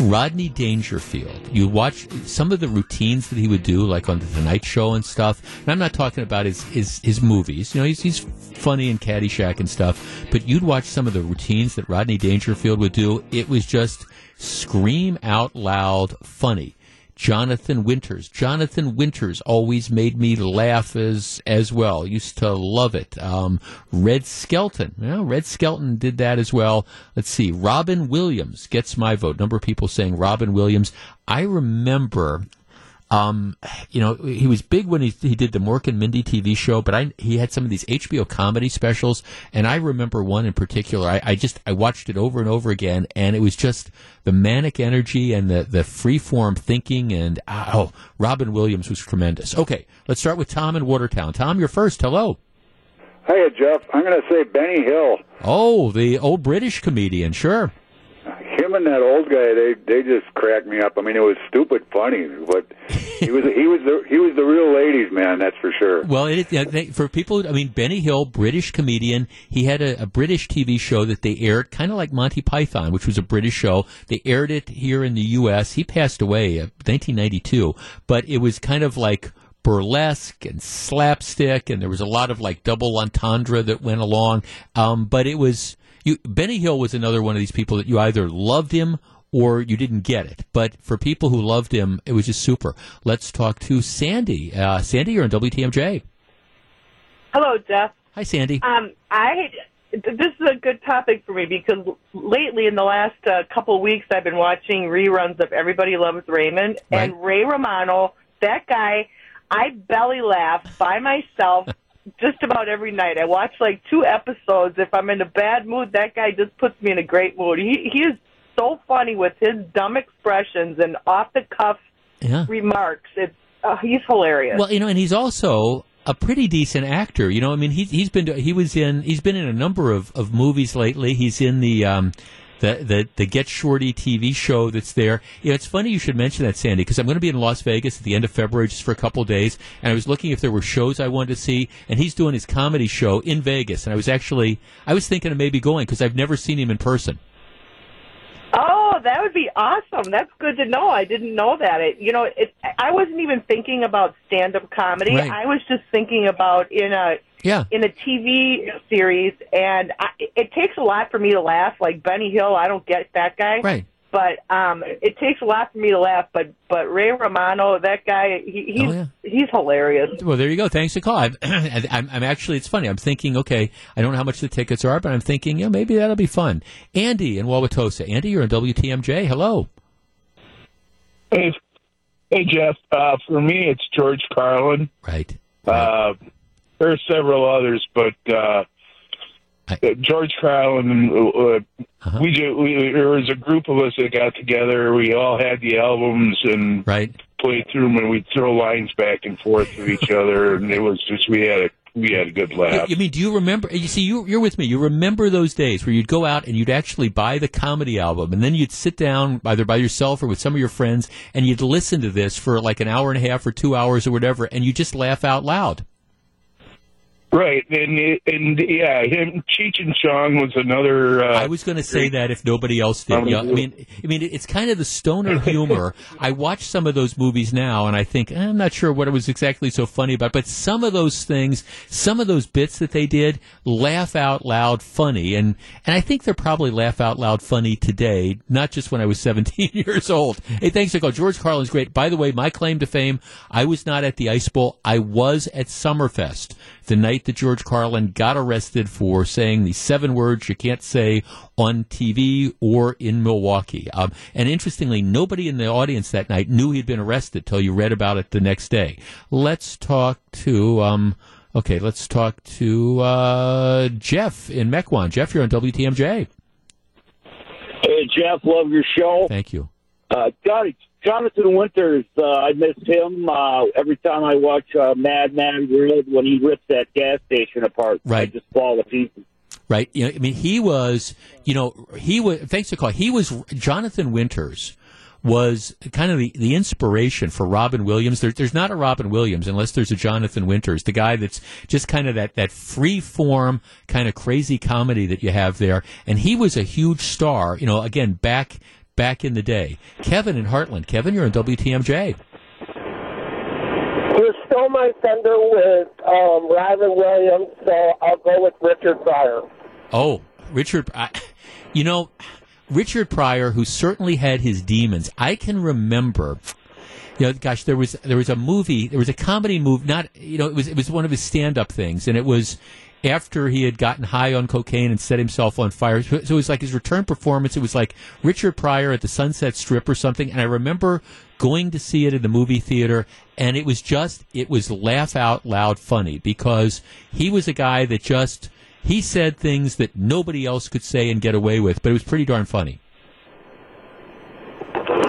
Rodney Dangerfield, you watch some of the routines that he would do, like on the Tonight Show and stuff. And I'm not talking about his, his, his movies. You know, he's, he's funny in Caddyshack and stuff. But you'd watch some of the routines that Rodney Dangerfield would do. It was just scream out loud funny. Jonathan Winters. Jonathan Winters always made me laugh as as well. Used to love it. Um, Red Skelton. Well, Red Skelton did that as well. Let's see. Robin Williams gets my vote. Number of people saying Robin Williams. I remember um, you know, he was big when he, he did the Mork and Mindy TV show, but I, he had some of these HBO comedy specials, and I remember one in particular. I, I just, I watched it over and over again, and it was just the manic energy and the, the free-form thinking, and, ah, oh, Robin Williams was tremendous. Okay, let's start with Tom in Watertown. Tom, you're first. Hello. Hey, Jeff. I'm going to say Benny Hill. Oh, the old British comedian, sure. Him and that old guy, they they just cracked me up. I mean, it was stupid funny, but he was he was the he was the real ladies man. That's for sure. Well, it, for people, I mean, Benny Hill, British comedian, he had a, a British TV show that they aired, kind of like Monty Python, which was a British show. They aired it here in the U.S. He passed away, uh, 1992, but it was kind of like burlesque and slapstick, and there was a lot of like double entendre that went along. Um, but it was you. Benny Hill was another one of these people that you either loved him or you didn't get it. But for people who loved him, it was just super. Let's talk to Sandy. Uh, Sandy, you're on WTMJ. Hello, Jeff. Hi, Sandy. Um, I this is a good topic for me because lately, in the last uh, couple of weeks, I've been watching reruns of Everybody Loves Raymond and Ray Romano. That guy, I belly laugh by myself just about every night. I watch like two episodes. If I'm in a bad mood, that guy just puts me in a great mood. He he is so funny with his dumb expressions and off the cuff Yeah. remarks. It's uh, he's hilarious. Well, you know, and he's also a pretty decent actor. You know, I mean, he's he's been he was in he's been in a number of, of movies lately. He's in the um, the, the the Get Shorty TV show that's there. You know, it's funny you should mention that, Sandy, because I'm going to be in Las Vegas at the end of February just for a couple days, and I was looking if there were shows I wanted to see, and he's doing his comedy show in Vegas, and I was actually I was thinking of maybe going because I've never seen him in person. Oh, that would be awesome. That's good to know. I didn't know that. It, you know, it, I wasn't even thinking about stand-up comedy. Right. I was just thinking about in a Yeah. in a TV series, and I, it takes a lot for me to laugh. Like Benny Hill, I don't get that guy. Right. But um, it takes a lot for me to laugh. But but Ray Romano, that guy, he, he's Oh, yeah. he's hilarious. Well, there you go. Thanks to call. I'm, I'm, I'm actually, it's funny. I'm thinking, okay, I don't know how much the tickets are, but I'm thinking, yeah, maybe that'll be fun. Andy in Wauwatosa. Andy, you're on WTMJ. Hello. Hey, hey, Jeff. Uh, for me, it's George Carlin. Right. Uh, there are several others, but uh, George Carlin. Uh, Uh-huh. We, ju- we there was a group of us that got together. We all had the albums and right. played through them, and we'd throw lines back and forth with each other, and it was just we had a we had a good laugh. You mean, do you remember? You see, you, you're with me. You remember those days where you'd go out and you'd actually buy the comedy album, and then you'd sit down either by yourself or with some of your friends, and you'd listen to this for like an hour and a half or two hours or whatever, and you just laugh out loud. Right, and and yeah, him Cheech and Chong was another. Uh, I was going to say that if nobody else did. Um, Yeah, I mean, I mean, it's kind of the stoner humor. I watch some of those movies now, and I think eh, I'm not sure what it was exactly so funny about, but some of those things, some of those bits that they did, laugh out loud funny, and and I think they're probably laugh out loud funny today, not just when I was 17 years old. Hey, thanks, Nicole. George Carlin's great. By the way, my claim to fame: I was not at the Ice Bowl. I was at Summerfest the night that George Carlin got arrested for saying the seven words you can't say on TV or in Milwaukee. Um, and interestingly, nobody in the audience that night knew he'd been arrested till you read about it the next day. Let's talk to, um, okay, let's talk to uh, Jeff in Mequon. Jeff, you're on WTMJ. Hey, Jeff, love your show. Thank you. Uh, Jonathan Winters, uh, I miss him uh, every time I watch uh, Mad Mad Grid when he rips that gas station apart. I Right. just fall to pieces. right? You know, I mean, he was, you know, he was. Thanks to call, he was Jonathan Winters was kind of the, the inspiration for Robin Williams. There, there's not a Robin Williams unless there's a Jonathan Winters, the guy that's just kind of that that free form kind of crazy comedy that you have there. And he was a huge star. You know, again back back in the day. Kevin in Hartland. Kevin, you're on WTMJ. You stole my thunder with um, Williams, so I'll go with Richard Pryor. Oh, Richard, I, you know, Richard Pryor, who certainly had his demons. I can remember. You know, gosh, there was there was a movie, there was a comedy movie. Not you know, it was it was one of his stand up things, and it was after he had gotten high on cocaine and set himself on fire. So it was like his return performance. It was like Richard Pryor at the Sunset Strip or something. And I remember going to see it in the movie theater, and it was just it was laugh out loud funny because he was a guy that just he said things that nobody else could say and get away with, but it was pretty darn funny.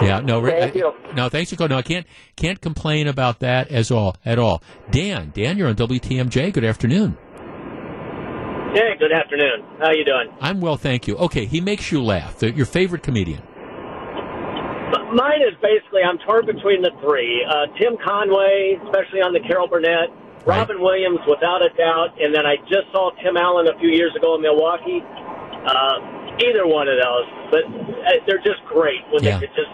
Yeah, no, Thank I- you. no, thanks for calling. No, I can't can't complain about that as all at all. Dan, Dan, you're on WTMJ. Good afternoon. Hey, good afternoon. How you doing? I'm well, thank you. Okay, he makes you laugh. The, your favorite comedian. Mine is basically I'm torn between the three. Uh, Tim Conway, especially on the Carol Burnett. Robin Williams, without a doubt. And then I just saw Tim Allen a few years ago in Milwaukee. Uh, either one of those, but uh, they're just great when Yeah. they could just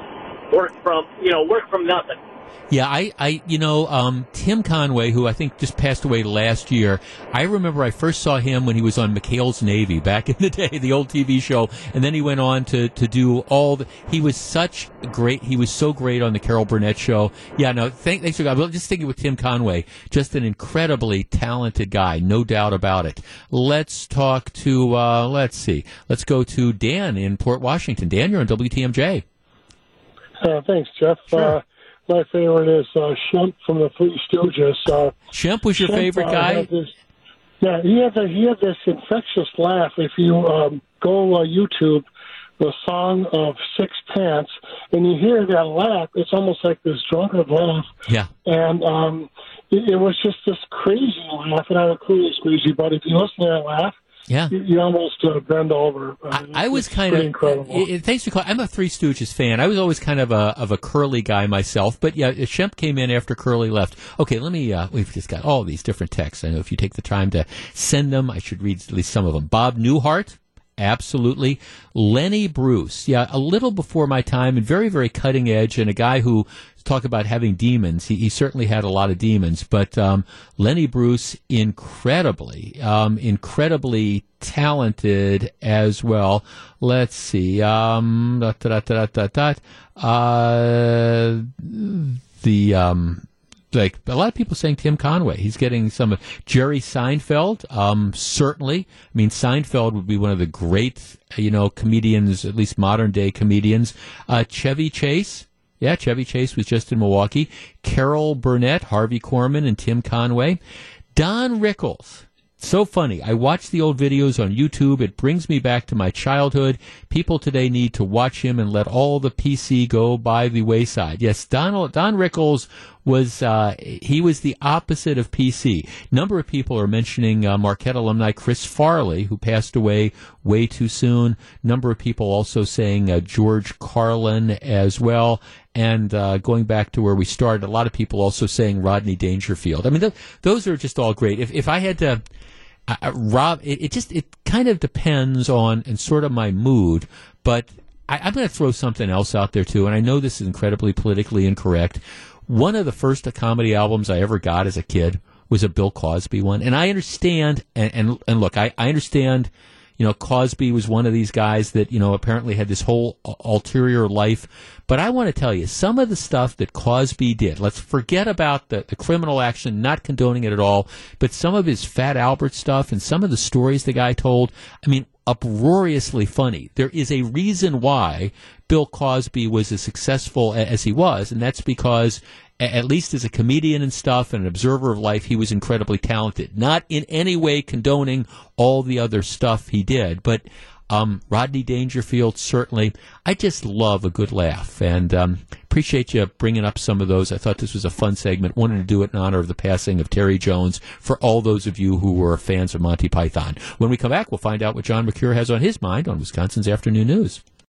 work from you know work from nothing. Yeah, I, I, you know, um, Tim Conway, who I think just passed away last year. I remember I first saw him when he was on McHale's Navy back in the day, the old TV show, and then he went on to to do all. The, he was such great. He was so great on the Carol Burnett show. Yeah, no, thank, thanks for God. Well, just thinking with Tim Conway, just an incredibly talented guy, no doubt about it. Let's talk to. Uh, let's see. Let's go to Dan in Port Washington. Dan, you're on WTMJ. Uh, thanks, Jeff. Uh, my favorite is uh, Shemp from the Three Stooges. Uh, Shemp was your Shemp, favorite uh, guy? this- yeah, he had a, he had this infectious laugh. If you um, go uh, YouTube, the song of Six Pants, and you hear that laugh, it's almost like this drunken laugh. Yeah. And um, it, it was just this crazy laugh, and I don't know it's crazy, but if you listen to that laugh, Yeah. you, you almost uh, bend over. Uh, I was kind of incredible. i- i- thanks for calling. I'm a Three Stooges fan. I was always kind of a of a Curly guy myself, but yeah, Shemp came in after Curly left. Okay, let me. Uh, we've just got all these different texts. I know if you take the time to send them, I should read at least some of them. Bob Newhart. Absolutely. Lenny Bruce. Yeah, a little before my time and very, very cutting edge and a guy who talk about having demons. He, he certainly had a lot of demons, but um, Lenny Bruce, incredibly, um, incredibly talented as well. Let's see. Um. Uh, the um, like a lot of people saying Tim Conway. He's getting some Jerry Seinfeld. Um, certainly, I mean Seinfeld would be one of the great you know comedians, at least modern day comedians. Uh, Chevy Chase. Yeah, Chevy Chase was just in Milwaukee. Carol Burnett, Harvey Korman, and Tim Conway. Don Rickles. So funny. I watch the old videos on YouTube. It brings me back to my childhood. People today need to watch him and let all the PC go by the wayside. Yes, Donald, Don Rickles was uh, he was the opposite of PC. Number of people are mentioning uh, Marquette alumni Chris Farley, who passed away way too soon. Number of people also saying uh, George Carlin as well. And uh, going back to where we started, a lot of people also saying Rodney Dangerfield. I mean, th- those are just all great. If if I had to. Uh, Rob, it, it just it kind of depends on and sort of my mood, but I, I'm going to throw something else out there too. And I know this is incredibly politically incorrect. One of the first comedy albums I ever got as a kid was a Bill Cosby one, and I understand. And and, and look, I, I understand. You know, Cosby was one of these guys that you know apparently had this whole ulterior life. But I want to tell you, some of the stuff that Cosby did. Let's forget about the, the criminal action, not condoning it at all. But some of his Fat Albert stuff and some of the stories the guy told. I mean, uproariously funny. There is a reason why Bill Cosby was as successful as he was, and that's because at least as a comedian and stuff and an observer of life, he was incredibly talented. Not in any way condoning all the other stuff he did, but um, Rodney Dangerfield, certainly. I just love a good laugh and um, appreciate you bringing up some of those. I thought this was a fun segment. Wanted to do it in honor of the passing of Terry Jones for all those of you who were fans of Monty Python. When we come back, we'll find out what John Mercure has on his mind on Wisconsin's Afternoon News.